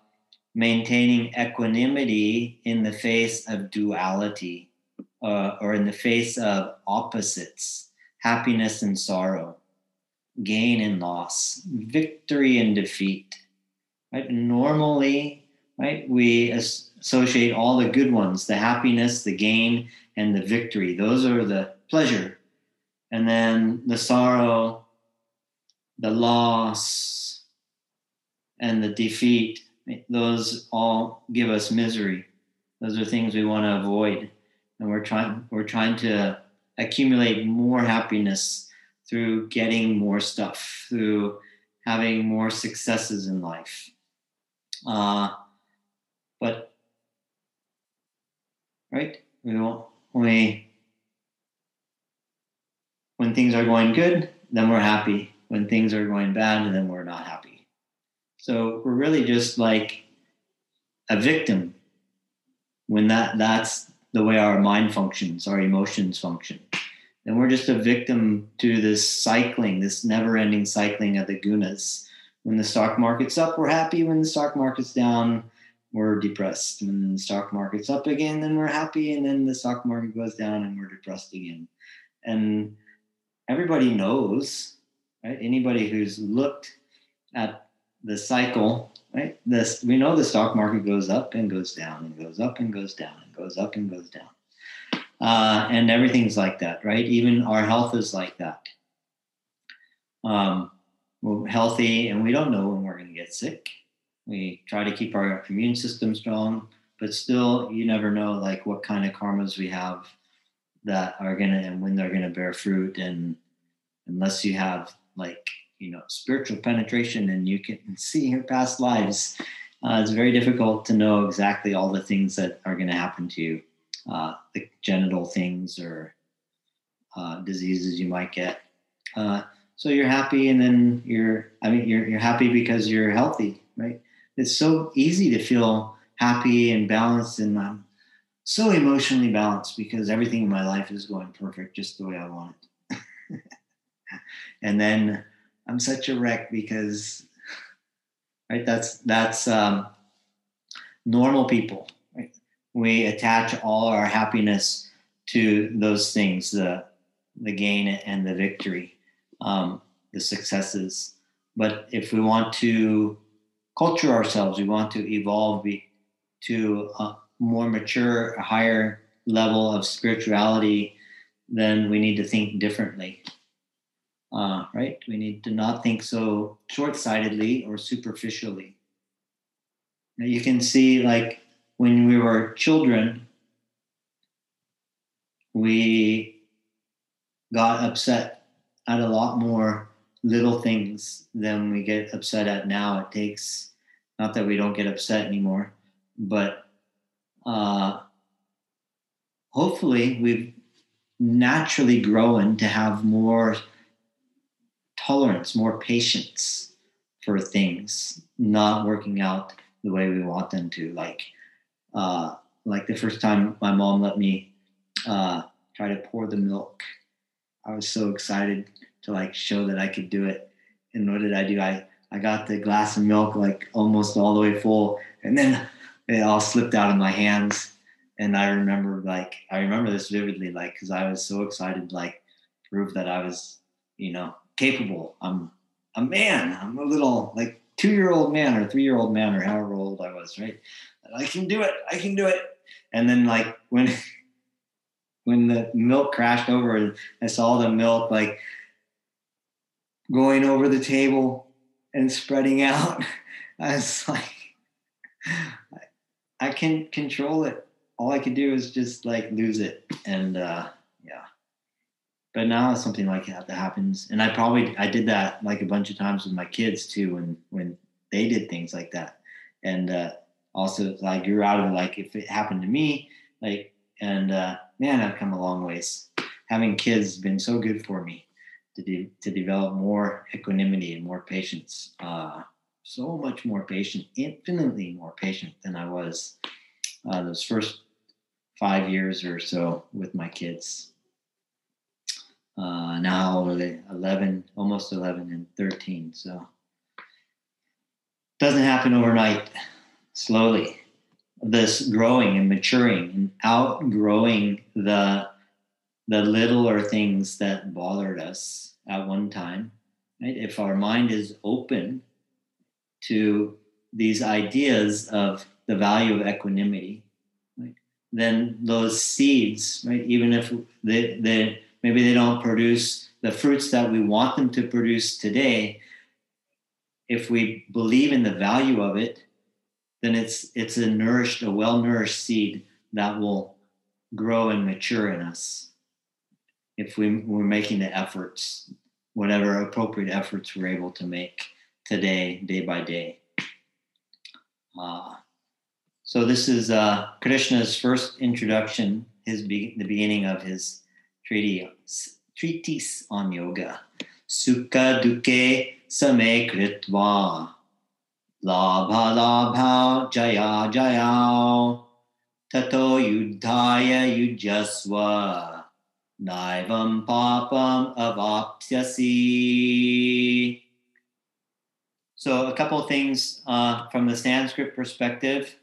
maintaining equanimity in the face of duality uh, or in the face of opposites, happiness and sorrow, gain and loss, victory and defeat. Right? Normally, right, we associate all the good ones, the happiness, the gain, and the victory. Those are the pleasure. And then the sorrow, the loss, and the defeat those all give us misery. Those are things we want to avoid, and we're trying we're trying to accumulate more happiness through getting more stuff, through having more successes in life. Uh, but right, we don't we when things are going good, then we're happy. When things are going bad, then we're not happy. So we're really just like a victim when that that's the way our mind functions, our emotions function. Then we're just a victim to this cycling, this never-ending cycling of the gunas. When the stock market's up, we're happy. When the stock market's down, we're depressed. and the stock market's up again, then we're happy, and then the stock market goes down and we're depressed again. And everybody knows, right? Anybody who's looked at the cycle, right? This we know the stock market goes up and goes down and goes up and goes down and goes up and goes down. Uh, and everything's like that, right? Even our health is like that. Um, we're healthy and we don't know when we're going to get sick. We try to keep our immune system strong, but still, you never know like what kind of karmas we have that are gonna and when they're gonna bear fruit. And unless you have like you know spiritual penetration and you can *laughs* see your past lives uh, it's very difficult to know exactly all the things that are going to happen to you uh, the genital things or uh, diseases you might get. Uh, so you're happy and then you're i mean you're, you're happy because you're healthy right it's so easy to feel happy and balanced and um, so emotionally balanced because everything in my life is going perfect just the way I want it. *laughs* and then I'm such a wreck because right that's that's um, normal people. Right? We attach all our happiness to those things, the the gain and the victory, um, the successes. But if we want to culture ourselves, we want to evolve to a more mature, a higher level of spirituality, then we need to think differently. Uh, right? We need to not think so short sightedly or superficially. Now you can see, like, when we were children, we got upset at a lot more little things than we get upset at now. It takes, not that we don't get upset anymore, but uh, hopefully we've naturally grown to have more tolerance, more patience for things not working out the way we want them to. Like, uh, like the first time my mom let me uh, try to pour the milk, I was so excited to like show that I could do it. And what did I do? I I got the glass of milk like almost all the way full, and then it all slipped out of my hands. And I remember like I remember this vividly, like because I was so excited, like prove that I was, you know, capable. I'm a man. I'm a little like two year old man or three year old man or however old I was, right? I can do it. I can do it. And then like when *laughs* when the milk crashed over and I saw the milk like going over the table and spreading out, *laughs* I was like, I can't control it. All I can do is just like lose it. And uh, yeah. But now something like that that happens. And I probably I did that like a bunch of times with my kids too when when they did things like that. And uh, also like grew out of like if it happened to me, like and uh, man, I've come a long ways. Having kids has been so good for me to de- to develop more equanimity and more patience. Uh, so much more patient, infinitely more patient than I was uh, those first five years or so with my kids. Uh, now they 11, almost 11 and 13. So doesn't happen overnight. Slowly, this growing and maturing and outgrowing the the littler things that bothered us at one time. Right? If our mind is open to these ideas of the value of equanimity, right, then those seeds, right, even if they, they maybe they don't produce the fruits that we want them to produce today, if we believe in the value of it, then it's it's a nourished, a well-nourished seed that will grow and mature in us if we, we're making the efforts, whatever appropriate efforts we're able to make today, day by day. Uh, so this is uh, Krishna's first introduction, his be- the beginning of his treatise, treatise on yoga. Sukha dukkhe same kritva labha labha jaya jaya tato yuddhaya yujasva naivam papam avapsyasi so, a couple of things uh, from the Sanskrit perspective.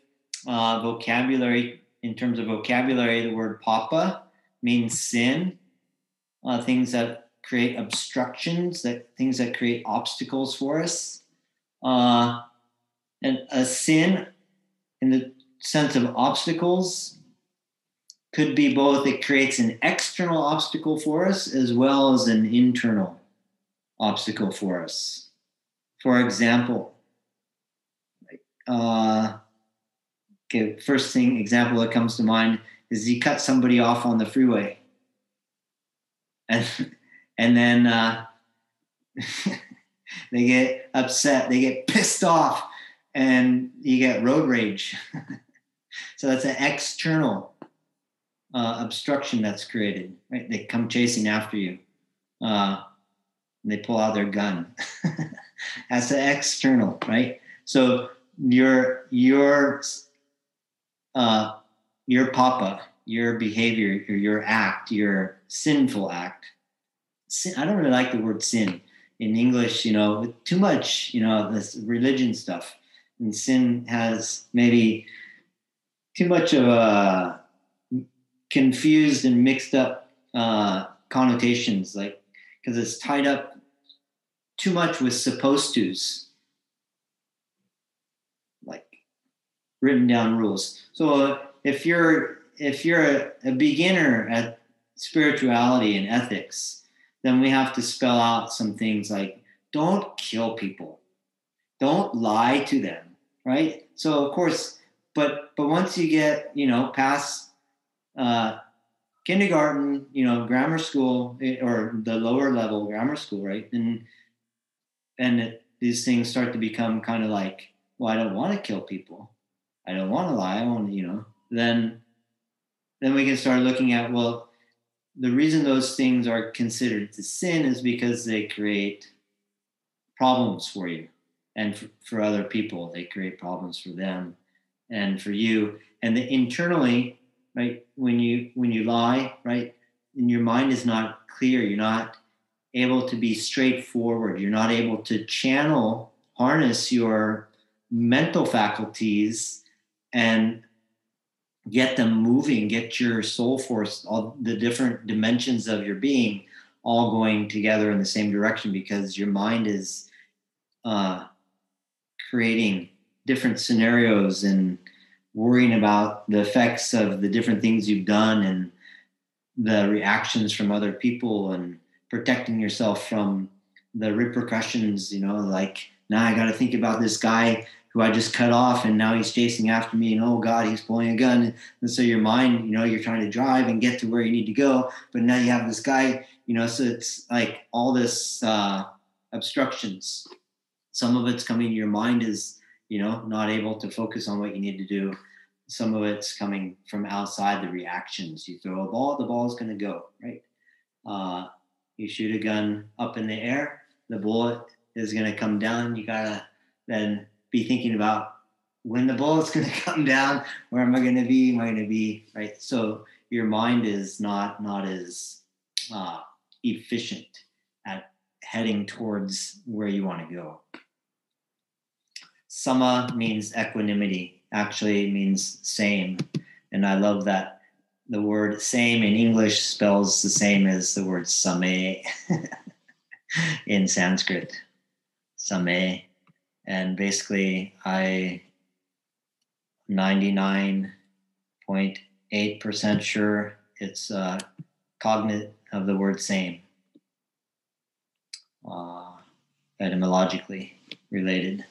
Uh, vocabulary, in terms of vocabulary, the word papa means sin, uh, things that create obstructions, that things that create obstacles for us. Uh, and a sin, in the sense of obstacles, could be both it creates an external obstacle for us as well as an internal obstacle for us. For example, uh, okay, first thing example that comes to mind is you cut somebody off on the freeway, and and then uh, *laughs* they get upset, they get pissed off, and you get road rage. *laughs* so that's an external uh, obstruction that's created. Right? They come chasing after you. Uh, they pull out their gun. *laughs* as an external, right? So your your uh, your papa, your behavior, your, your act, your sinful act. Sin, I don't really like the word sin in English. You know, too much. You know, this religion stuff, and sin has maybe too much of a confused and mixed up uh, connotations, like because it's tied up too much with supposed to's, like written down rules. So uh, if you're if you're a, a beginner at spirituality and ethics, then we have to spell out some things like don't kill people, don't lie to them, right? So of course, but but once you get you know past uh, kindergarten, you know grammar school eh, or the lower level grammar school, right? And and these things start to become kind of like, well, I don't want to kill people. I don't want to lie. I want you know, then then we can start looking at, well, the reason those things are considered to sin is because they create problems for you and for, for other people. They create problems for them and for you. And the internally, right, when you when you lie, right, and your mind is not clear, you're not able to be straightforward. You're not able to channel, harness your mental faculties and get them moving, get your soul force, all the different dimensions of your being all going together in the same direction because your mind is uh, creating different scenarios and worrying about the effects of the different things you've done and the reactions from other people and protecting yourself from the repercussions, you know, like now I got to think about this guy who I just cut off and now he's chasing after me and oh God, he's pulling a gun. And so your mind, you know, you're trying to drive and get to where you need to go, but now you have this guy, you know, so it's like all this uh, obstructions. Some of it's coming, in your mind is, you know, not able to focus on what you need to do. Some of it's coming from outside the reactions. You throw a ball, the ball is going to go, right? Uh, you shoot a gun up in the air, the bullet is going to come down. You got to then be thinking about when the bullet's going *laughs* to come down, where am I going to be? Am I going to be right? So your mind is not not as uh, efficient at heading towards where you want to go. Sama means equanimity. Actually, means same, and I love that the word same in English spells the same as the word same *laughs* in Sanskrit. Same. And basically, I 99.8% sure it's uh, cognate of the word same, uh, etymologically related.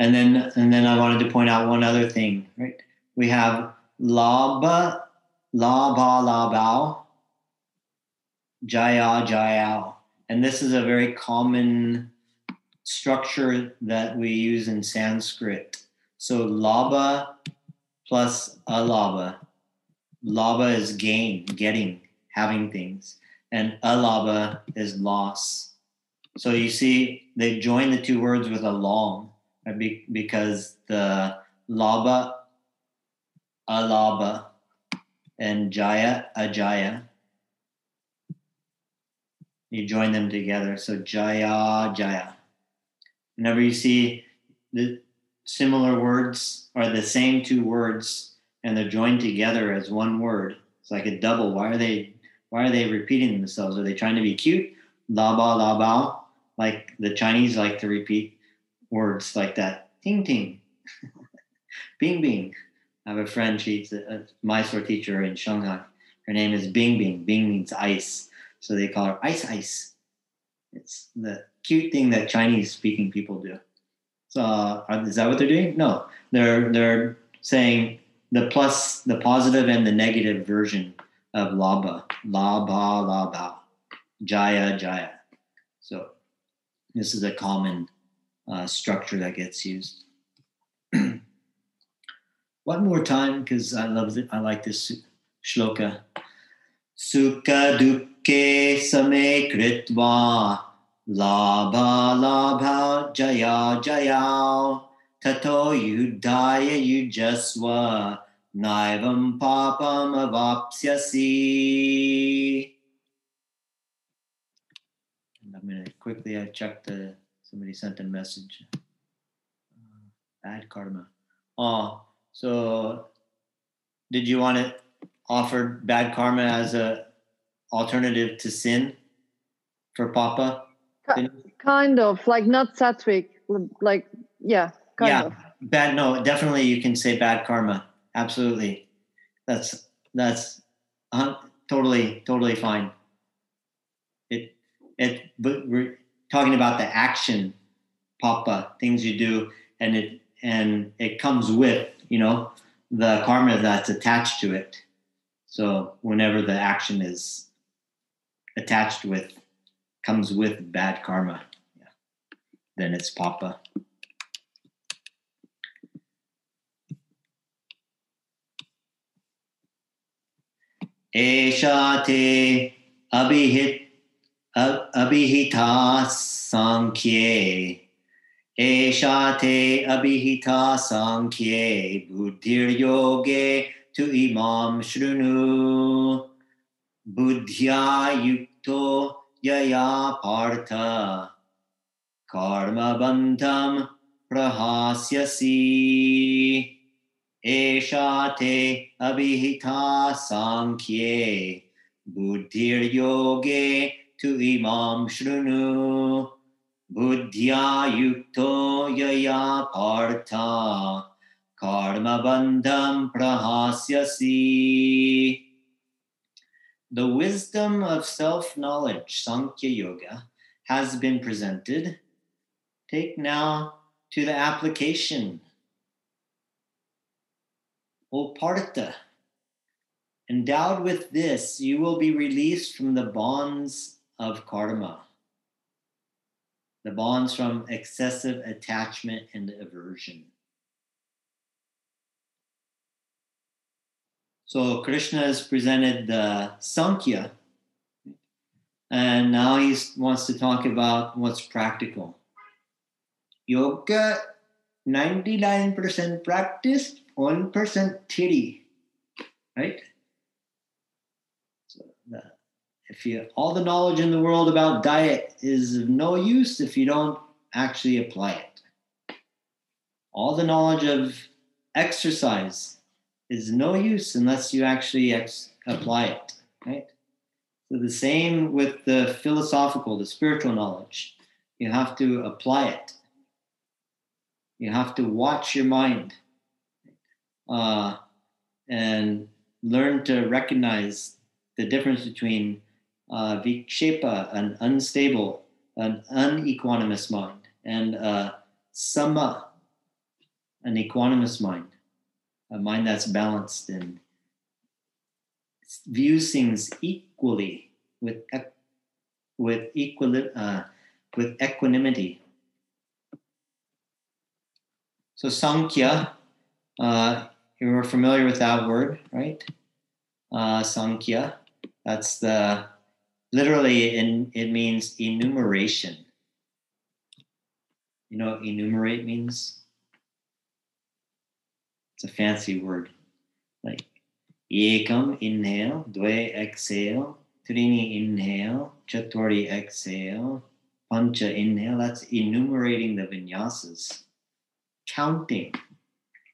And then and then I wanted to point out one other thing. Right, we have laba, laba, labao, jaya, jayao, and this is a very common structure that we use in Sanskrit. So laba plus alaba. Laba is gain, getting, having things, and alaba is loss. So you see, they join the two words with a long Uh, because the laba, alaba, and jaya, ajaya. You join them together. So jaya, jaya. Whenever you see the similar words are the same two words and they're joined together as one word, it's like a double. Why are they why are they repeating themselves? Are they trying to be cute? La ba la bao. Like the Chinese like to repeat words like that. Ting ting. *laughs* bing bing. I have a friend, she's a, Mysore teacher in Shanghai. Her name is Bing Bing. Bing means ice. So they call her ice ice. It's the cute thing that Chinese speaking people do. So uh, is that what they're doing? No, they're they're saying the plus, the positive, and the negative version of laba, laba, laba, jaya, jaya. So this is a common uh, structure that gets used. *clears throat* One more time, because I love it. I like this shloka. Sukha dukke same kritva Labha labha jaya jaya tato yudaya yujaswa naivam papam avapsyasi. And I'm going to quickly I checked the somebody sent a message. Uh, bad karma. Oh, so did you want to offer bad karma as a alternative to sin for Papa? kind of like not sattvic like yeah yeah of. bad no definitely you can say bad karma absolutely that's that's uh, totally totally fine it it but we're talking about the action papa things you do and it and it comes with you know the karma that's attached to it so whenever the action is attached with comes with bad karma, yeah. then it's papa. Esha te abhihit abhihita sankhye Esha te abhihita sankhye buddhir yoge tu imam shrunu buddhya yukto yaya partha karma bandham prahasyasi esha te abhihita sankhye buddhir yoge tu imam shrunu buddhya yukto yaya partha karma bandham prahasyasi the wisdom of self knowledge, Sankhya Yoga, has been presented. Take now to the application. O Partha, endowed with this, you will be released from the bonds of karma, the bonds from excessive attachment and aversion. So Krishna has presented the Sankhya, and now he wants to talk about what's practical. Yoga, 99% practice, 1% titty, right? So the, if you all the knowledge in the world about diet is of no use if you don't actually apply it. All the knowledge of exercise is no use unless you actually ex- apply it, right? So the same with the philosophical, the spiritual knowledge. You have to apply it. You have to watch your mind uh, and learn to recognize the difference between uh, vikshepa, an unstable, an unequanimous mind, and uh, sama, an equanimous mind, a mind that's balanced and views things equally with with equal uh, with equanimity. So Sankhya, uh, you're familiar with that word, right? Uh, Sankhya. That's the literally in it means enumeration. You know what enumerate means? It's a fancy word. Like ekam inhale, dve exhale, trini inhale, chaturthi exhale, pancha inhale. That's enumerating the vinyasas, counting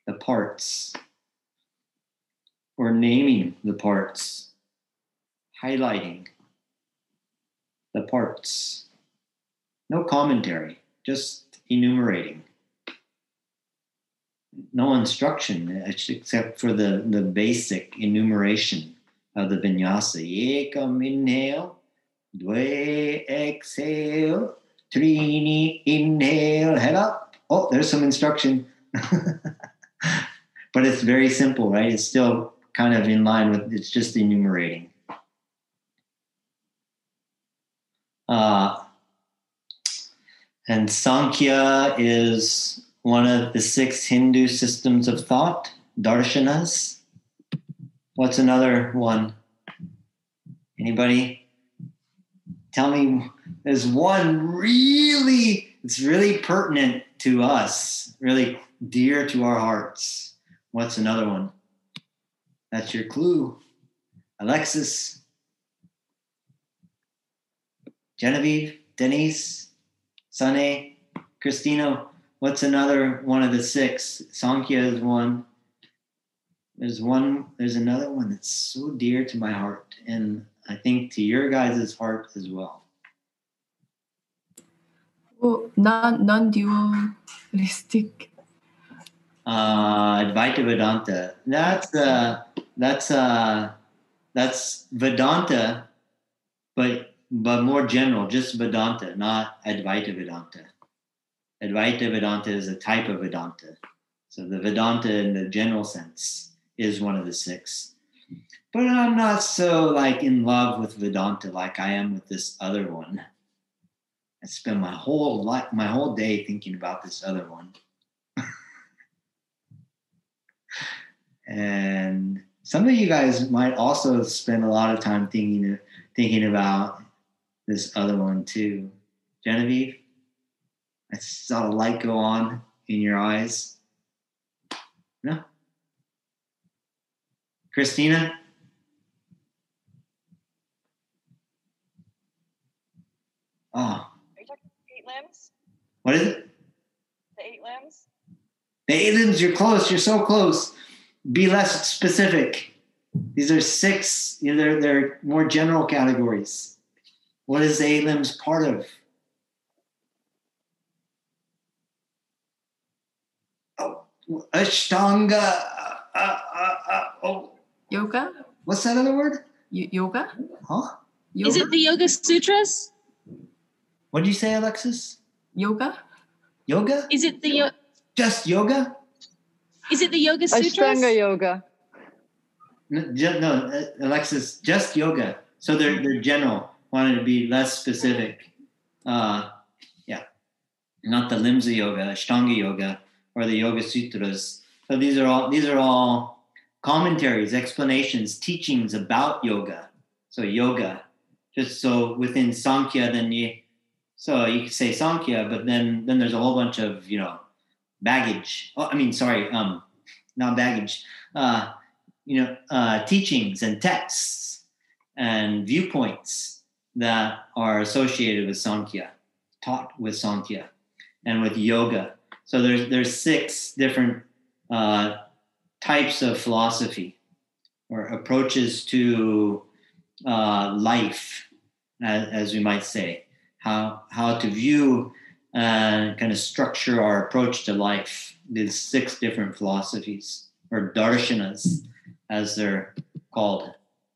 the parts, or naming the parts, highlighting the parts. No commentary, just enumerating. No instruction except for the, the basic enumeration of the vinyasa. Ekam inhale, dve exhale, trini inhale, head up. Oh, there's some instruction. *laughs* but it's very simple, right? It's still kind of in line with it's just enumerating. Uh, and Sankhya is one of the six Hindu systems of thought, darshanas. What's another one? Anybody? Tell me, there's one really, it's really pertinent to us, really dear to our hearts. What's another one? That's your clue. Alexis, Genevieve, Denise, Sane, Christina, what's another one of the six? Sankhya is one. There's one, there's another one that's so dear to my heart, and I think to your guys' heart as well. Oh, non non dualistic. Uh Advaita Vedanta. That's uh that's uh that's Vedanta, but but more general, just Vedanta, not Advaita Vedanta. Advaita Vedanta is a type of Vedanta. So the Vedanta in the general sense is one of the six. But I'm not so like in love with Vedanta like I am with this other one. I spend my whole life, my whole day thinking about this other one. *laughs* and some of you guys might also spend a lot of time thinking thinking about this other one too. Genevieve, I saw a light go on in your eyes. No? Christina? Oh. Are you talking eight limbs? What is it? The eight limbs? The eight limbs, you're close. You're so close. Be less specific. These are six, you know, they're, they're more general categories. What is the eight limbs part of? Oh, Ashtanga. Uh, uh, uh, oh, Yoga? what's that other word? Y- yoga? Huh? Yoga? Is it the Yoga Sutras? What did you say, Alexis? yoga? Yoga? Is it the Yo- Just yoga? is it the Yoga Sutras? Ashtanga yoga. No, ju- no uh, Alexis, just yoga. So they're they're general. Wanted to be less specific. Uh, yeah, not the limbs of yoga, Ashtanga yoga, or the Yoga Sutras. So these are all these are all commentaries, explanations, teachings about yoga. So yoga, just so within Sankhya, then you so you could say Sankhya, but then then there's a whole bunch of you know baggage. Oh, I mean, sorry, um, not baggage. Uh, you know, uh, teachings and texts and viewpoints that are associated with Sankhya, taught with Sankhya, and with yoga. So there's there's six different uh, types of philosophy or approaches to uh, life, as, as we might say, how how to view and kind of structure our approach to life. These six different philosophies or darshanas as they're called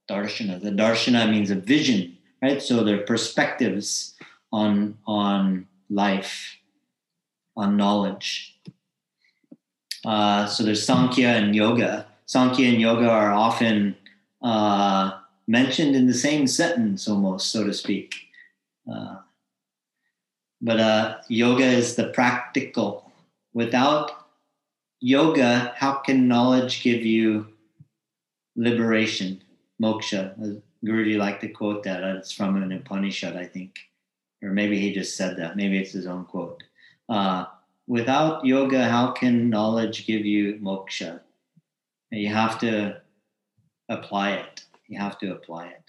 darshana. The darshana means a vision, right? So they're perspectives on on life, on knowledge. Uh, so there's Sankhya and Yoga. Sankhya and Yoga are often uh, mentioned in the same sentence, almost, so to speak. Uh, but uh, yoga is the practical. Without yoga, how can knowledge give you liberation, moksha? Guruji liked to quote that. It's from an Upanishad, I think. Or maybe he just said that. Maybe it's his own quote. Uh, without yoga, how can knowledge give you moksha? You have to apply it. You have to apply it.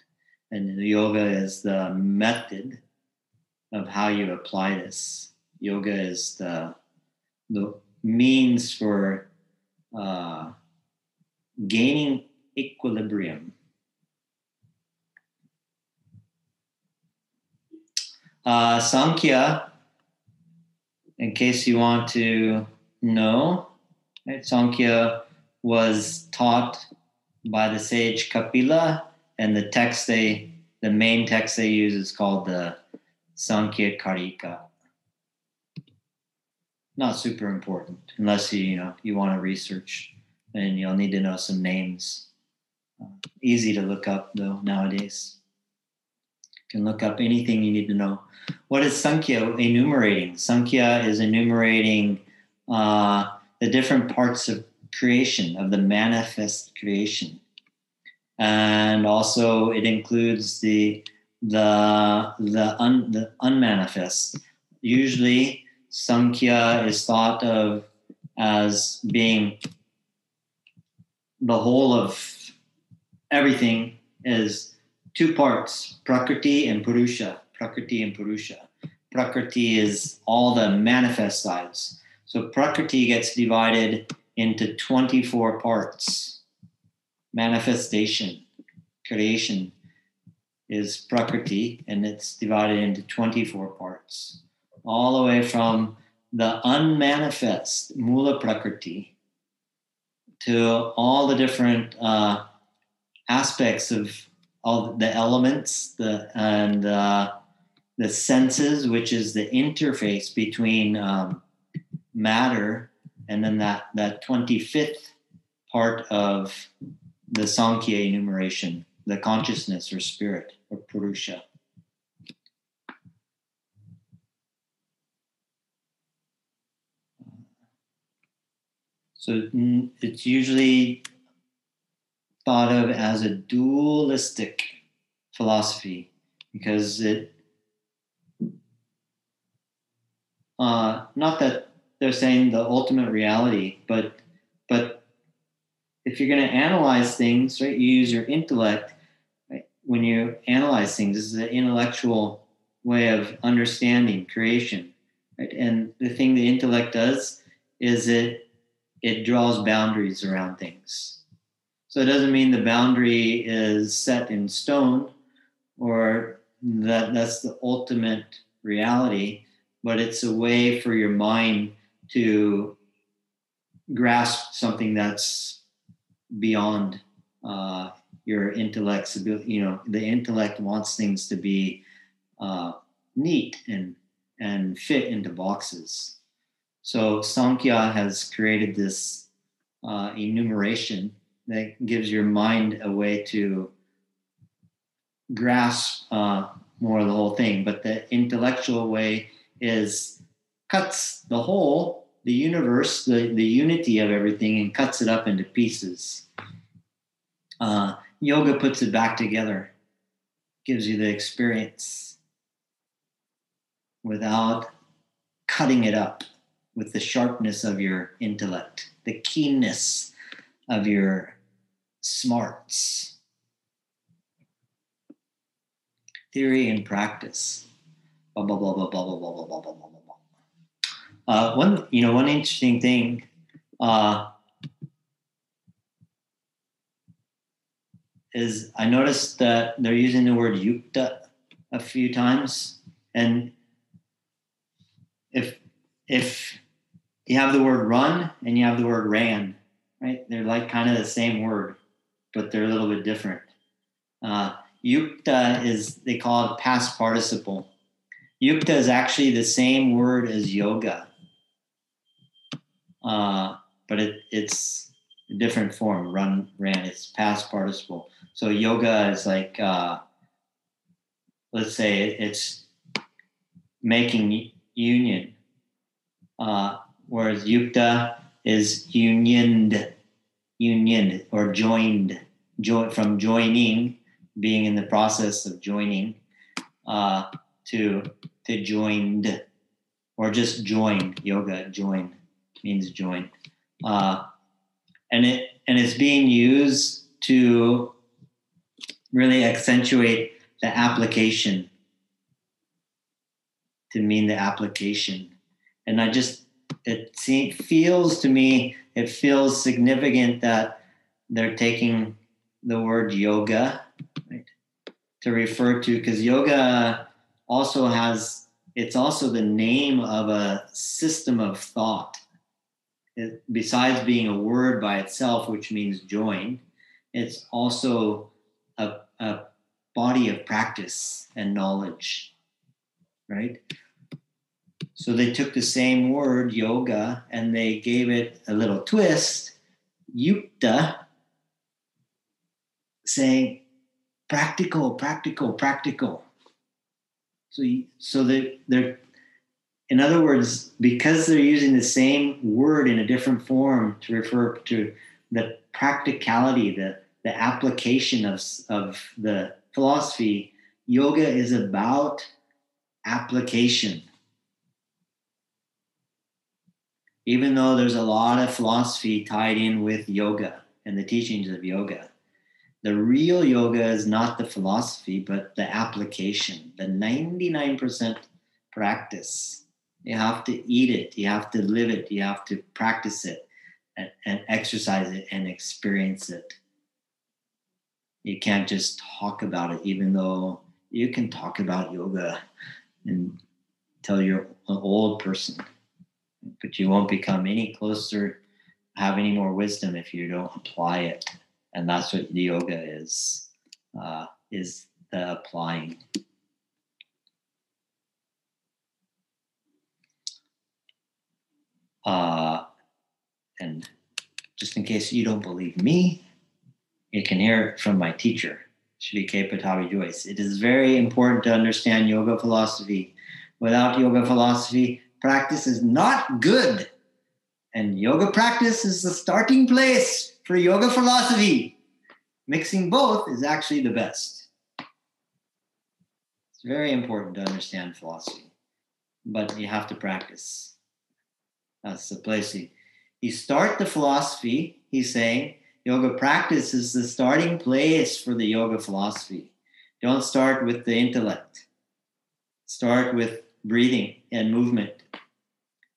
And yoga is the method of how you apply this. Yoga is the, the means for uh, gaining equilibrium. Uh, Sankhya, in case you want to know, right, Sankhya was taught by the sage Kapila, and the text they, the main text they use is called the Sankhya Karika. Not super important unless you you know you want to research, and you'll need to know some names. Uh, easy to look up though nowadays. Can look up anything you need to know. What is Sankhya enumerating? Sankhya is enumerating uh, the different parts of creation, of the manifest creation. And also it includes the the the, un, the unmanifest. Usually Sankhya is thought of as being the whole of everything is two parts, Prakriti and Purusha. Prakriti and Purusha. Prakriti is all the manifest sides. So Prakriti gets divided into 24 parts. Manifestation, creation is Prakriti, and it's divided into 24 parts, all the way from the unmanifest, Mula Prakriti, to all the different uh, aspects of all the elements the, and uh, the senses, which is the interface between um, matter and then that, that 25th part of the Sankhya enumeration, the consciousness or spirit or Purusha. So it's usually thought of as a dualistic philosophy because it, uh, not that they're saying the ultimate reality, but but if you're going to analyze things, right, you use your intellect. Right? When you analyze things, this is an intellectual way of understanding creation, right? And the thing the intellect does is it it draws boundaries around things. So it doesn't mean the boundary is set in stone or that that's the ultimate reality, but it's a way for your mind to grasp something that's beyond uh, your intellect's ability. You know, the intellect wants things to be uh, neat and and fit into boxes. So Sankhya has created this uh, enumeration that gives your mind a way to grasp uh, more of the whole thing. But the intellectual way is cuts the whole, the universe, the, the unity of everything, and cuts it up into pieces. Uh, yoga puts it back together, gives you the experience without cutting it up with the sharpness of your intellect, the keenness of your smarts. Theory and practice. Blah, blah, blah, blah, blah, blah, blah, blah, blah, blah, blah, blah. Uh, one, you know, one interesting thing, uh, is I noticed that they're using the word yukta a few times. And if if you have the word run and you have the word ran, right? They're like kind of the same word, but they're a little bit different. Uh, yukta is, they call it past participle. Yukta is actually the same word as yoga. Uh, but it, it's a different form. Run, ran. It's past participle. So yoga is like, uh, let's say it's making union, uh, whereas yukta is unioned, union or joined, join from joining, being in the process of joining, uh, to to joined, or just join. Yoga join means join, uh, and it and it's being used to really accentuate the application to mean the application and i just it seems, feels to me it feels significant that they're taking the word yoga right, to refer to because yoga also has it's also the name of a system of thought. It, besides being a word by itself which means join it's also a, a body of practice and knowledge right so they took the same word, yoga, and they gave it a little twist, yukta, saying practical, practical, practical. So, so they, they're, in other words, because they're using the same word in a different form to refer to the practicality, the, the application of, of the philosophy, yoga is about application even though there's a lot of philosophy tied in with yoga and the teachings of yoga, the real yoga is not the philosophy, but the application, the 99% practice. You have to eat it, you have to live it, you have to practice it and, and exercise it and experience it. You can't just talk about it, even though you can talk about yoga and tell you're an old person but you won't become any closer, have any more wisdom if you don't apply it. And that's what the yoga is, uh, is the applying. Uh, and just in case you don't believe me, you can hear it from my teacher, Sri K. Pattabhi Jois. It is very important to understand yoga philosophy. Without yoga philosophy, practice is not good. And yoga practice is the starting place for yoga philosophy. Mixing both is actually the best. It's very important to understand philosophy, but you have to practice. That's the place you, you start the philosophy, he's saying, yoga practice is the starting place for the yoga philosophy. Don't start with the intellect. Start with breathing and movement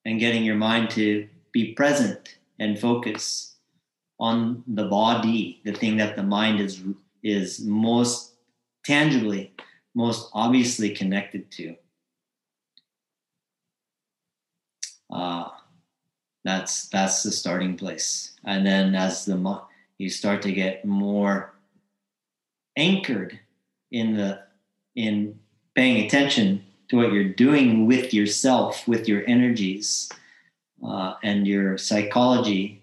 and getting your mind to be present and focus on the body, the thing that the mind is is most tangibly, most obviously connected to. Uh, that's that's the starting place, and then as the you start to get more anchored in the in paying attention to what you're doing with yourself, with your energies uh, and your psychology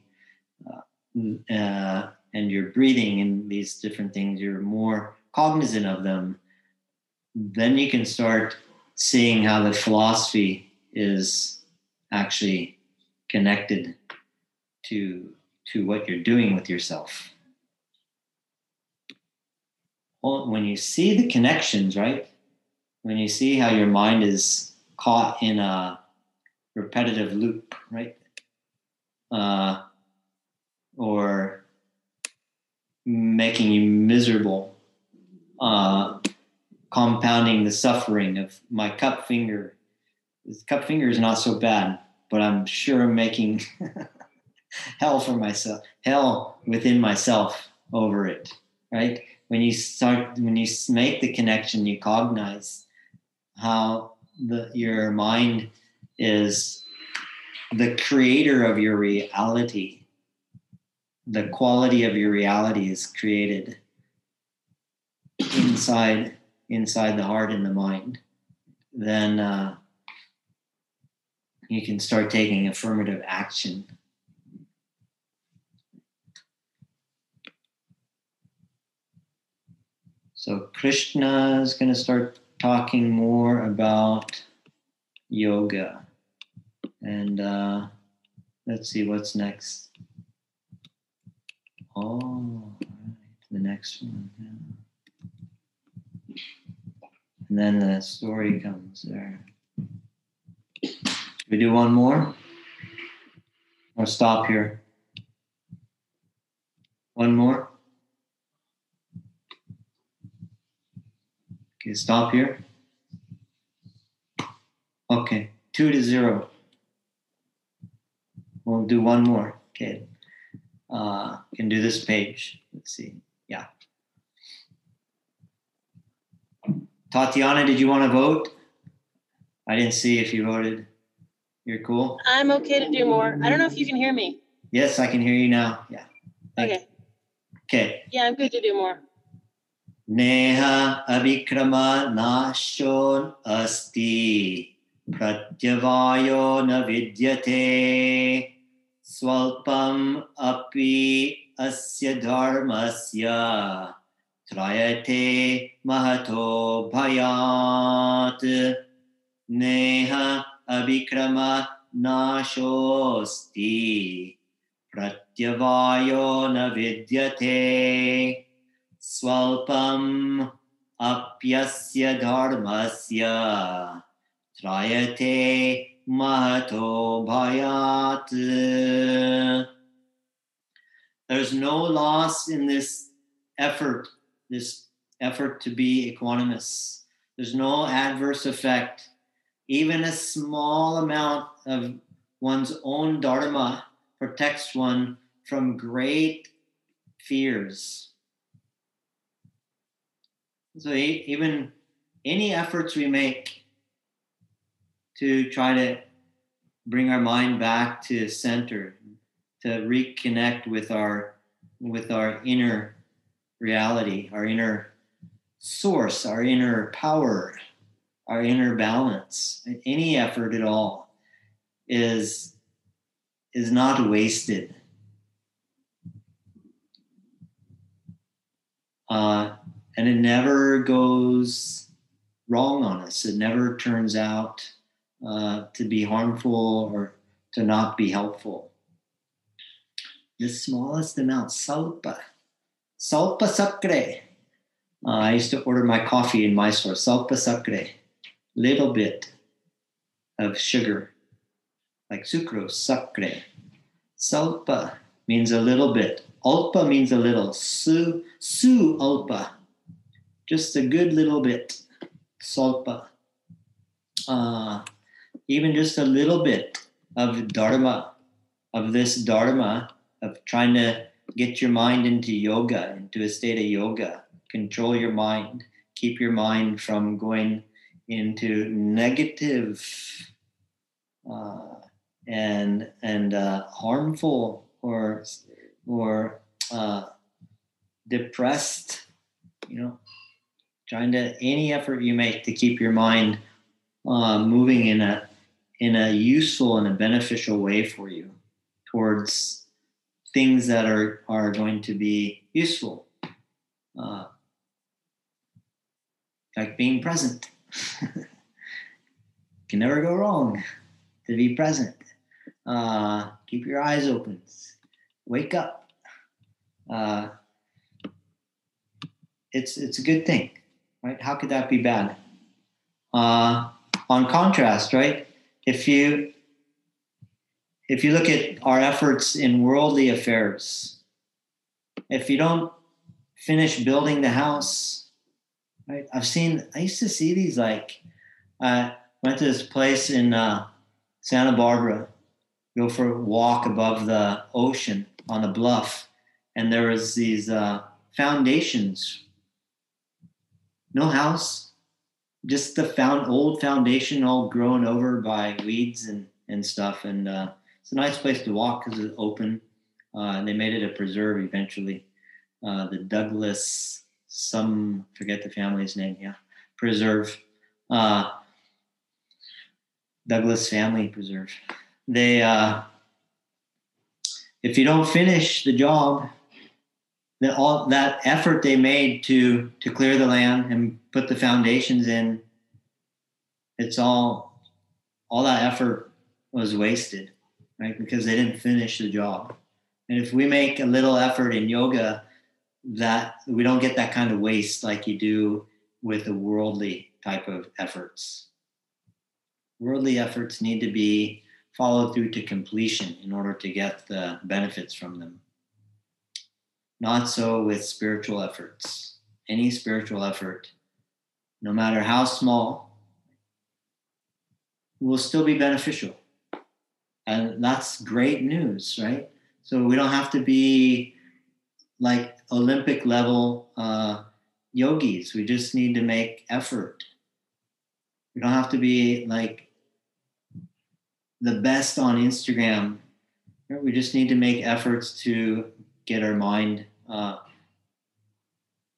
uh, uh, and your breathing and these different things, you're more cognizant of them. Then you can start seeing how the philosophy is actually connected to to what you're doing with yourself. Well, when you see the connections, right? When you see how your mind is caught in a repetitive loop, right? Uh, or making you miserable, uh, compounding the suffering of my cup finger. This cup finger is not so bad, but I'm sure I'm making *laughs* hell for myself, hell within myself over it, right? When you start, when you make the connection, you cognize how the, your mind is the creator of your reality. The quality of your reality is created inside inside the heart and the mind. Then uh, you can start taking affirmative action. So Krishna is going to start talking more about yoga. And uh, let's see what's next. Oh, right, the next one. yeah. And then the story comes there. We do one more? Or stop here? One more? Okay, stop here. Okay, two to zero. We'll do one more. Okay. Uh, can do this page. Let's see. Yeah. Tatiana, did you want to vote? I didn't see if you voted. You're cool? I'm okay to do more. I don't know if you can hear me. Yes, I can hear you now. Yeah. Thank Okay. Okay. Yeah, I'm good to do more. नेह अविक्रम नाशो अस्ति। प्रत्यवायो न विद्यते। स्वल्पम् अपि अस्य धर्मस्य त्रयते महतो भयात्। नेह अविक्रम नाशोऽस्ति। प्रत्यवायो न विद्यते। स्वल्पम् अप्यस्य धर्मस्य त्रायते महतो भयात् There's no loss in this effort, this effort to be equanimous. There's no adverse effect. Even a small amount of one's own dharma protects one from great fears. So even any efforts we make to try to bring our mind back to center, to reconnect with our with our inner reality, our inner source, our inner power, our inner balance, any effort at all is is not wasted. Uh, and it never goes wrong on us. It never turns out uh, to be harmful or to not be helpful. The smallest amount, salpa, salpa sacre. Uh, I used to order my coffee in my store, salpa sacre, little bit of sugar, like sucrose, sacre. Salpa means a little bit. Alpa means a little. Su, su alpa just a good little bit. Salpa uh, even just a little bit of dharma of this dharma of trying to get your mind into yoga into a state of yoga. Control your mind. Keep your mind from going into negative uh, and and uh, harmful or or uh, depressed you know trying to any effort you make to keep your mind uh, moving in a in a useful and a beneficial way for you towards things that are are going to be useful uh, like being present. *laughs* Can never go wrong to be present. Uh, keep your eyes open. Wake up. Uh, it's it's a good thing right? How could that be bad? Uh, on contrast, right? If you if you look at our efforts in worldly affairs, if you don't finish building the house, right? I've seen. I used to see these like. I went to this place in uh, Santa Barbara, go for a walk above the ocean on the bluff, and there was these uh, foundations no house, just the found old foundation all grown over by weeds and, and stuff. And uh, it's a nice place to walk because it's open. Uh, and they made it a preserve eventually. Uh, the Douglas, some forget the family's name, yeah, preserve. Uh, Douglas Family Preserve. They, uh, if you don't finish the job, that all that effort they made to to clear the land and put the foundations in, it's all all that effort was wasted, right? Because they didn't finish the job. And if we make a little effort in yoga, that we don't get that kind of waste like you do with the worldly type of efforts. Worldly efforts need to be followed through to completion in order to get the benefits from them. Not so with spiritual efforts. Any spiritual effort, no matter how small, will still be beneficial. And that's great news, right? So we don't have to be like Olympic level uh, yogis. We just need to make effort. We don't have to be like the best on Instagram. We just need to make efforts to get our mind, uh,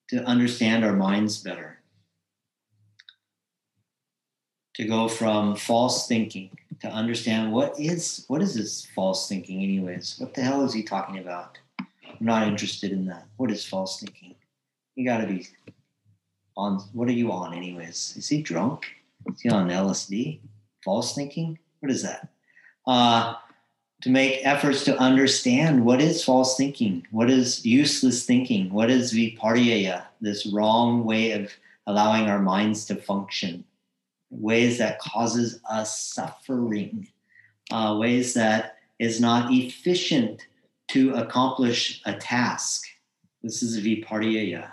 to understand our minds better. To go from false thinking to understand what is what is this false thinking anyways? What the hell is he talking about? I'm not interested in that. What is false thinking? You got to be on what are you on anyways? Is he drunk? Is he on lsd false thinking? What is that? Uh, to make efforts to understand what is false thinking what is useless thinking what is vipariyaya this wrong way of allowing our minds to function ways that causes us suffering, uh, ways that is not efficient to accomplish a task. This is vipariyaya.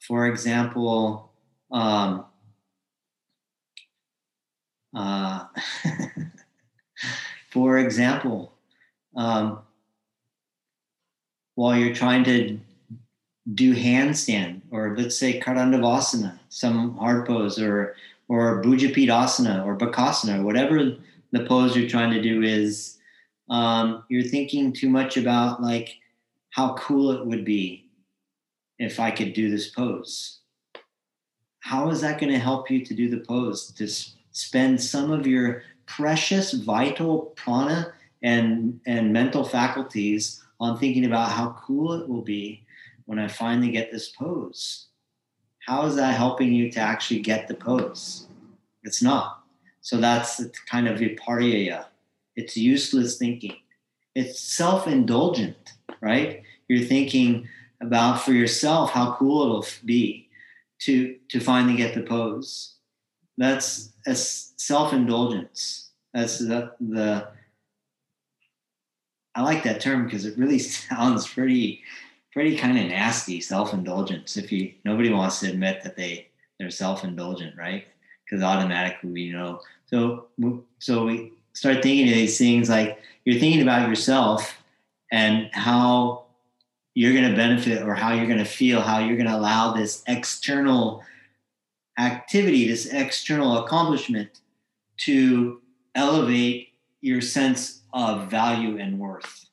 For example, um, uh, *laughs* for example, um, while you're trying to do handstand, or let's say karandavasana, some hard pose, or or Bhujapidasana or Bakasana, whatever the pose you're trying to do is, um, you're thinking too much about like how cool it would be if I could do this pose. How is that going to help you to do the pose? To s- spend some of your precious, vital prana and and mental faculties on thinking about how cool it will be when I finally get this pose how is that helping you to actually get the pose? It's not. So that's kind of vipariyaya. It's useless thinking. It's self-indulgent, right? You're thinking about for yourself how cool it'll be to to finally get the pose. That's a self-indulgence. That's the, the I like that term because it really *laughs* sounds pretty pretty kind of nasty self-indulgence if you nobody wants to admit that they they're self-indulgent right? Because automatically we know. So so we start thinking of these things like you're thinking about yourself and how you're going to benefit or how you're going to feel how you're going to allow this external activity this external accomplishment to elevate your sense of value and worth.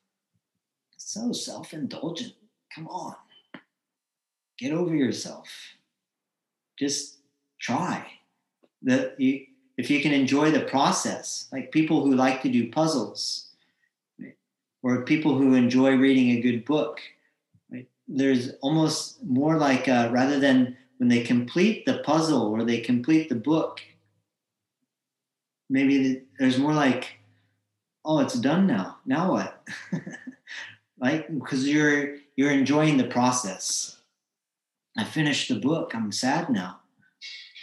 So self-indulgent. Come on. Get over yourself. Just try. That you, if you can enjoy the process like people who like to do puzzles or people who enjoy reading a good book right? there's almost more like uh, rather than when they complete the puzzle or they complete the book maybe there's more like oh it's done now now what *laughs* right because you're you're enjoying the process. I finished the book. I'm sad now.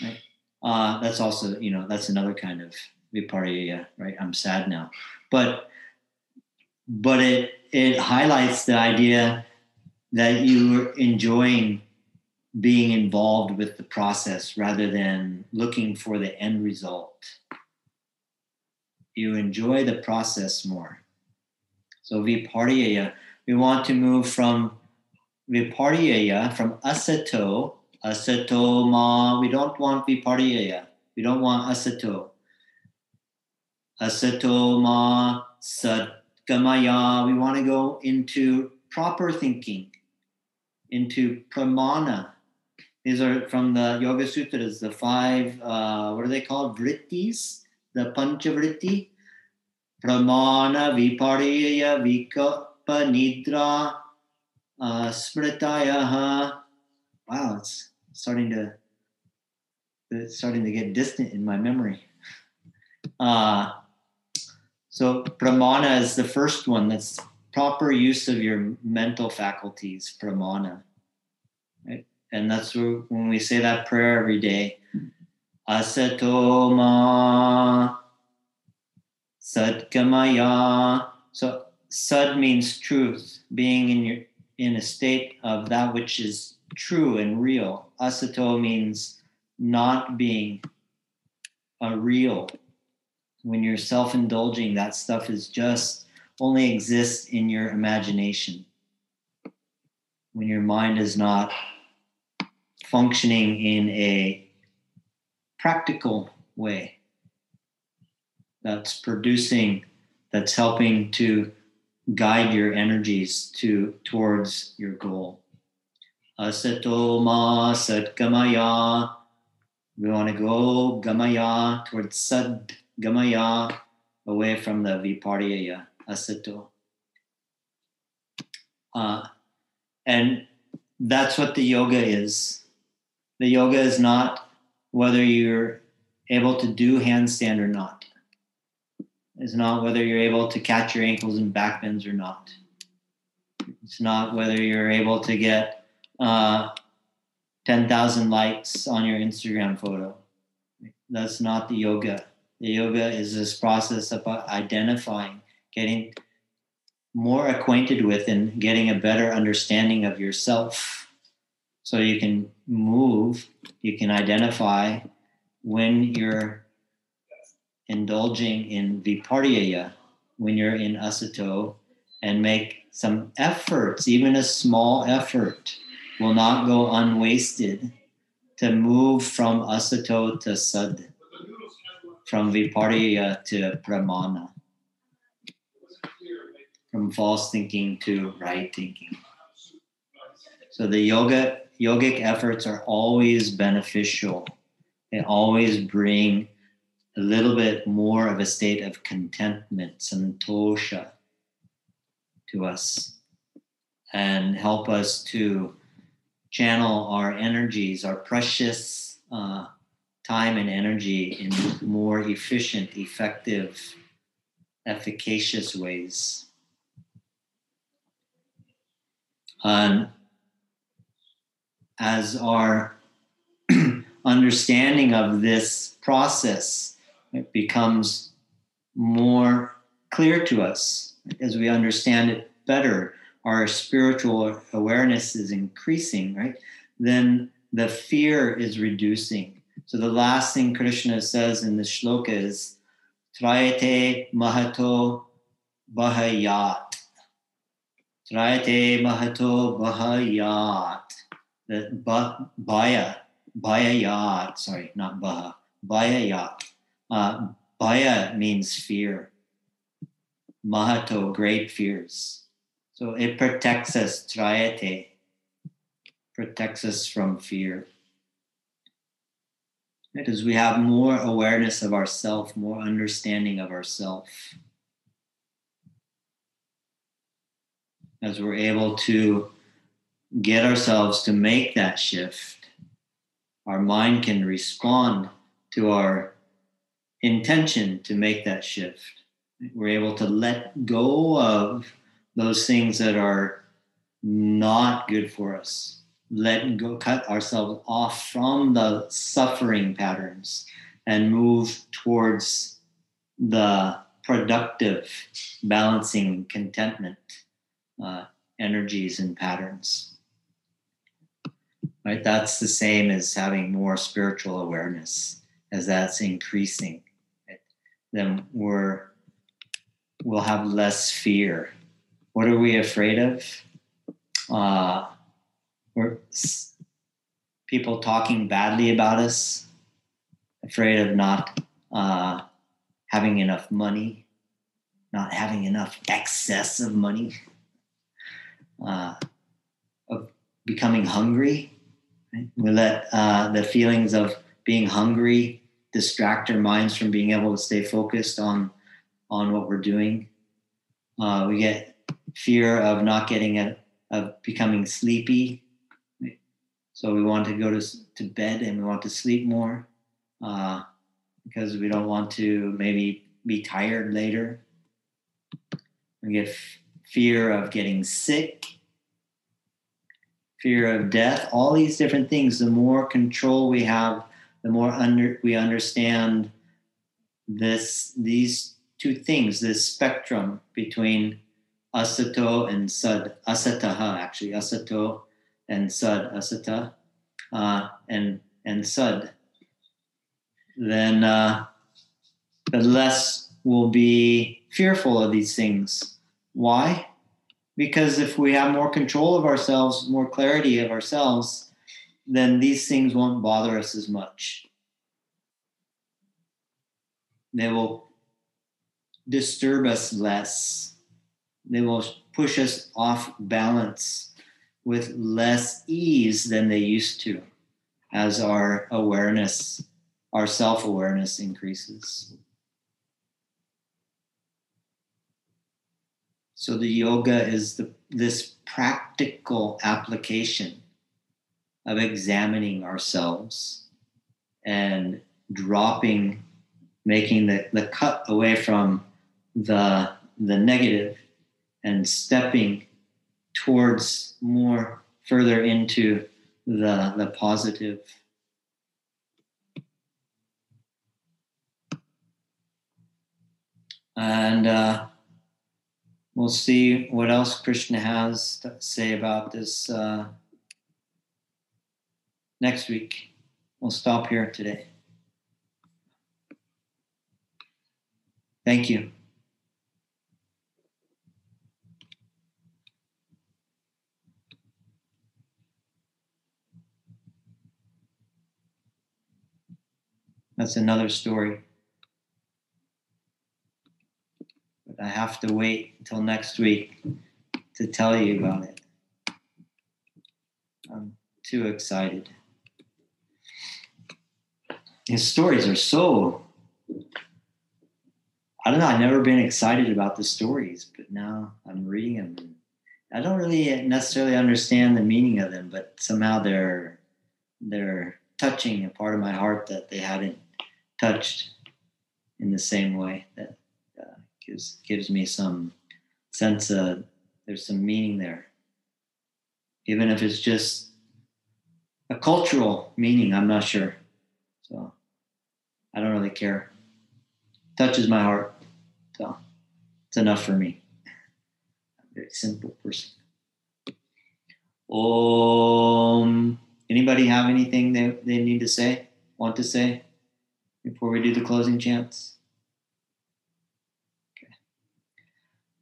Right? Uh, that's also, you know, that's another kind of vipariyaya, right? I'm sad now. But but it it highlights the idea that you're enjoying being involved with the process rather than looking for the end result. You enjoy the process more. So vipariyaya we want to move from vipariyaya, from asato, asato ma. We don't want vipariyaya. We don't want asato. Asato ma satgamaya. We want to go into proper thinking, into pramana. These are from the Yoga Sutras, the five, uh, what are they called? Vrittis, the Panchavritti. Pramana, Vipariyaya, Vika, nidra, uh, smritayaha. Wow, it's starting to it's starting to get distant in my memory. Uh, so pramana is the first one. That's proper use of your mental faculties. Pramana, right? And that's when we say that prayer every day. Asatoma Sadgamaya. So Sad means truth, being in your in a state of that which is true and real. Asato means not being a real. When you're self-indulging, that stuff is just only exists in your imagination. When your mind is not functioning in a practical way that's producing, that's helping to guide your energies to towards your goal. Asato ma satgamaya. We want to go gamaya towards sad gamaya, away from the vipariyaya asato. Uh, and that's what the yoga is. The yoga is not whether you're able to do handstand or not is not whether you're able to catch your ankles and back bends or not. It's not whether you're able to get uh, 10,000 likes on your Instagram photo. That's not the yoga. The yoga is this process of identifying, getting more acquainted with, and getting a better understanding of yourself. So you can move, you can identify when you're indulging in vipariyaya when you're in asato and make some efforts, even a small effort will not go unwasted to move from asato to sad, from vipariyaya to pramana, from false thinking to right thinking. So the yoga yogic efforts are always beneficial. They always bring a little bit more of a state of contentment, santosha, to us, and help us to channel our energies, our precious uh, time and energy in more efficient, effective, efficacious ways. And as our *clears throat* understanding of this process it becomes more clear to us as we understand it better. Our spiritual awareness is increasing, right? Then the fear is reducing. So the last thing Krishna says in the shloka is Trayate Mahato Bahayat. Trayate Mahato Bahayat. The ba, Baya, Bayayat, sorry, not Baha, Bayayat. Uh, baya means fear. Mahato, great fears. So it protects us, trayate, protects us from fear. Because we have more awareness of ourself, more understanding of ourself. As we're able to get ourselves to make that shift, our mind can respond to our intention to make that shift. We're able to let go of those things that are not good for us. Let go, cut ourselves off from the suffering patterns and move towards the productive, balancing contentment uh, energies and patterns. Right? That's the same as having more spiritual awareness as that's increasing then we're we'll have less fear. What are we afraid of? Uh, we're people talking badly about us, afraid of not uh, having enough money, not having enough excess of money, uh, of becoming hungry. Right? We let uh, the feelings of being hungry distract our minds from being able to stay focused on on what we're doing. Uh, we get fear of not getting a, of becoming sleepy. So we want to go to, to bed and we want to sleep more uh, because we don't want to maybe be tired later. We get f- fear of getting sick, fear of death, all these different things. The more control we have, the more under we understand this these two things, this spectrum between asato and sad, asataha actually, asato and sad, asata, uh, and and sad. Then uh, the less we'll be fearful of these things. Why? Because if we have more control of ourselves, more clarity of ourselves, then these things won't bother us as much. They will disturb us less. They will push us off balance with less ease than they used to as our awareness, our self awareness increases. So the yoga is the, this practical application of examining ourselves and dropping, making the, the cut away from the, the negative and stepping towards more further into the, the positive. And uh, we'll see what else Krishna has to say about this uh, next week. We'll stop here today. Thank you. That's another story. But I have to wait until next week to tell you about it. I'm too excited. His stories are so. I don't know. I've never been excited about the stories, but now I'm reading them. I don't really necessarily understand the meaning of them, but somehow they're they're touching a part of my heart that they hadn't touched in the same way. That gives gives me some sense of there's some meaning there, even if it's just a cultural meaning. I'm not sure, so I don't really care. Touches my heart, so it's enough for me. I'm a very simple person. Om. Anybody have anything they, they need to say, want to say before we do the closing chants?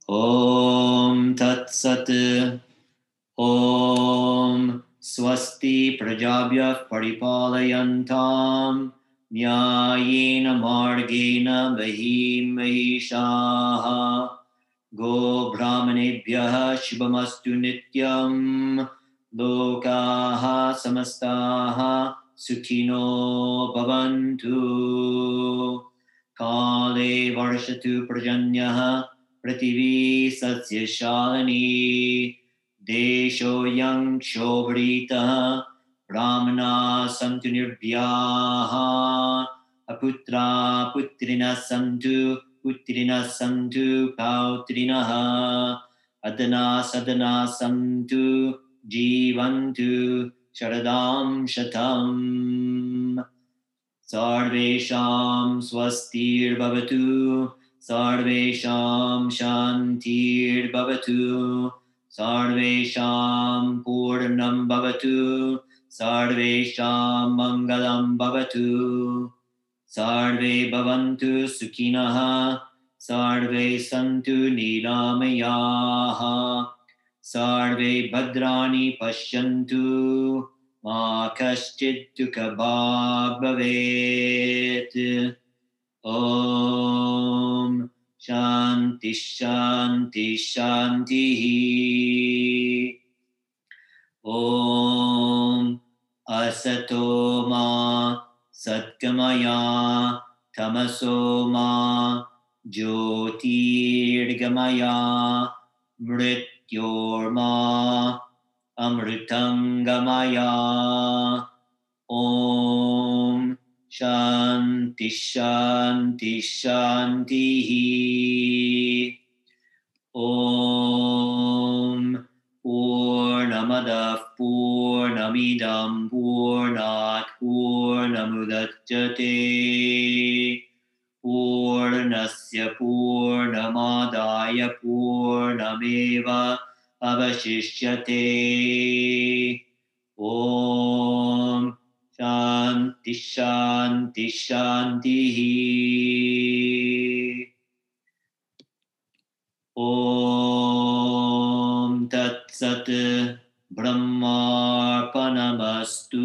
Om Tat Sat Om Swasti Prajabhya Paripalayantam Nyayena Margena Mahim Mahishaha Go Brahmanebhyah Shubhamastu Nityam लोकाः समस्ताः सुखिनो भवन्तु काले वर्षतु पर्जन्यः पृथिवी सस्यशालिनी देशोऽयं क्षोभरीतः ब्राह्मणाः सन्तु निर्भयाः अपुत्रा पुत्रिणः सन्तु पुत्रिणः सन्तु पौत्रिणः अदना सदना सन्तु जीवन्तु शरदां शतम् सर्वेषां स्वस्तिर्भवतु सर्वेषां शान्तिर्भवतु सर्वेषां पूर्णं भवतु सर्वेषां मङ्गलं भवतु। सर्वे भवन्तु सुखिनः सर्वे सन्तु निरामयाः सर्वे भद्राणि पश्यन्तु मा कश्चित् भवेत् ॐ शान्तिः ॐ असतो मा सद्गमया तमसो मा ज्योतिर्गमया मृत्योर्मा अमृतं गमया। ॐ Shanti Shanti Shanti. Om Purnamadah Purnamidam Purnat Purnamudachyate Purnasya Purnamadaya Purnameva Avashishyate Om Shanti Shanti Shanti Om Tat Sat Brahmarpanamastu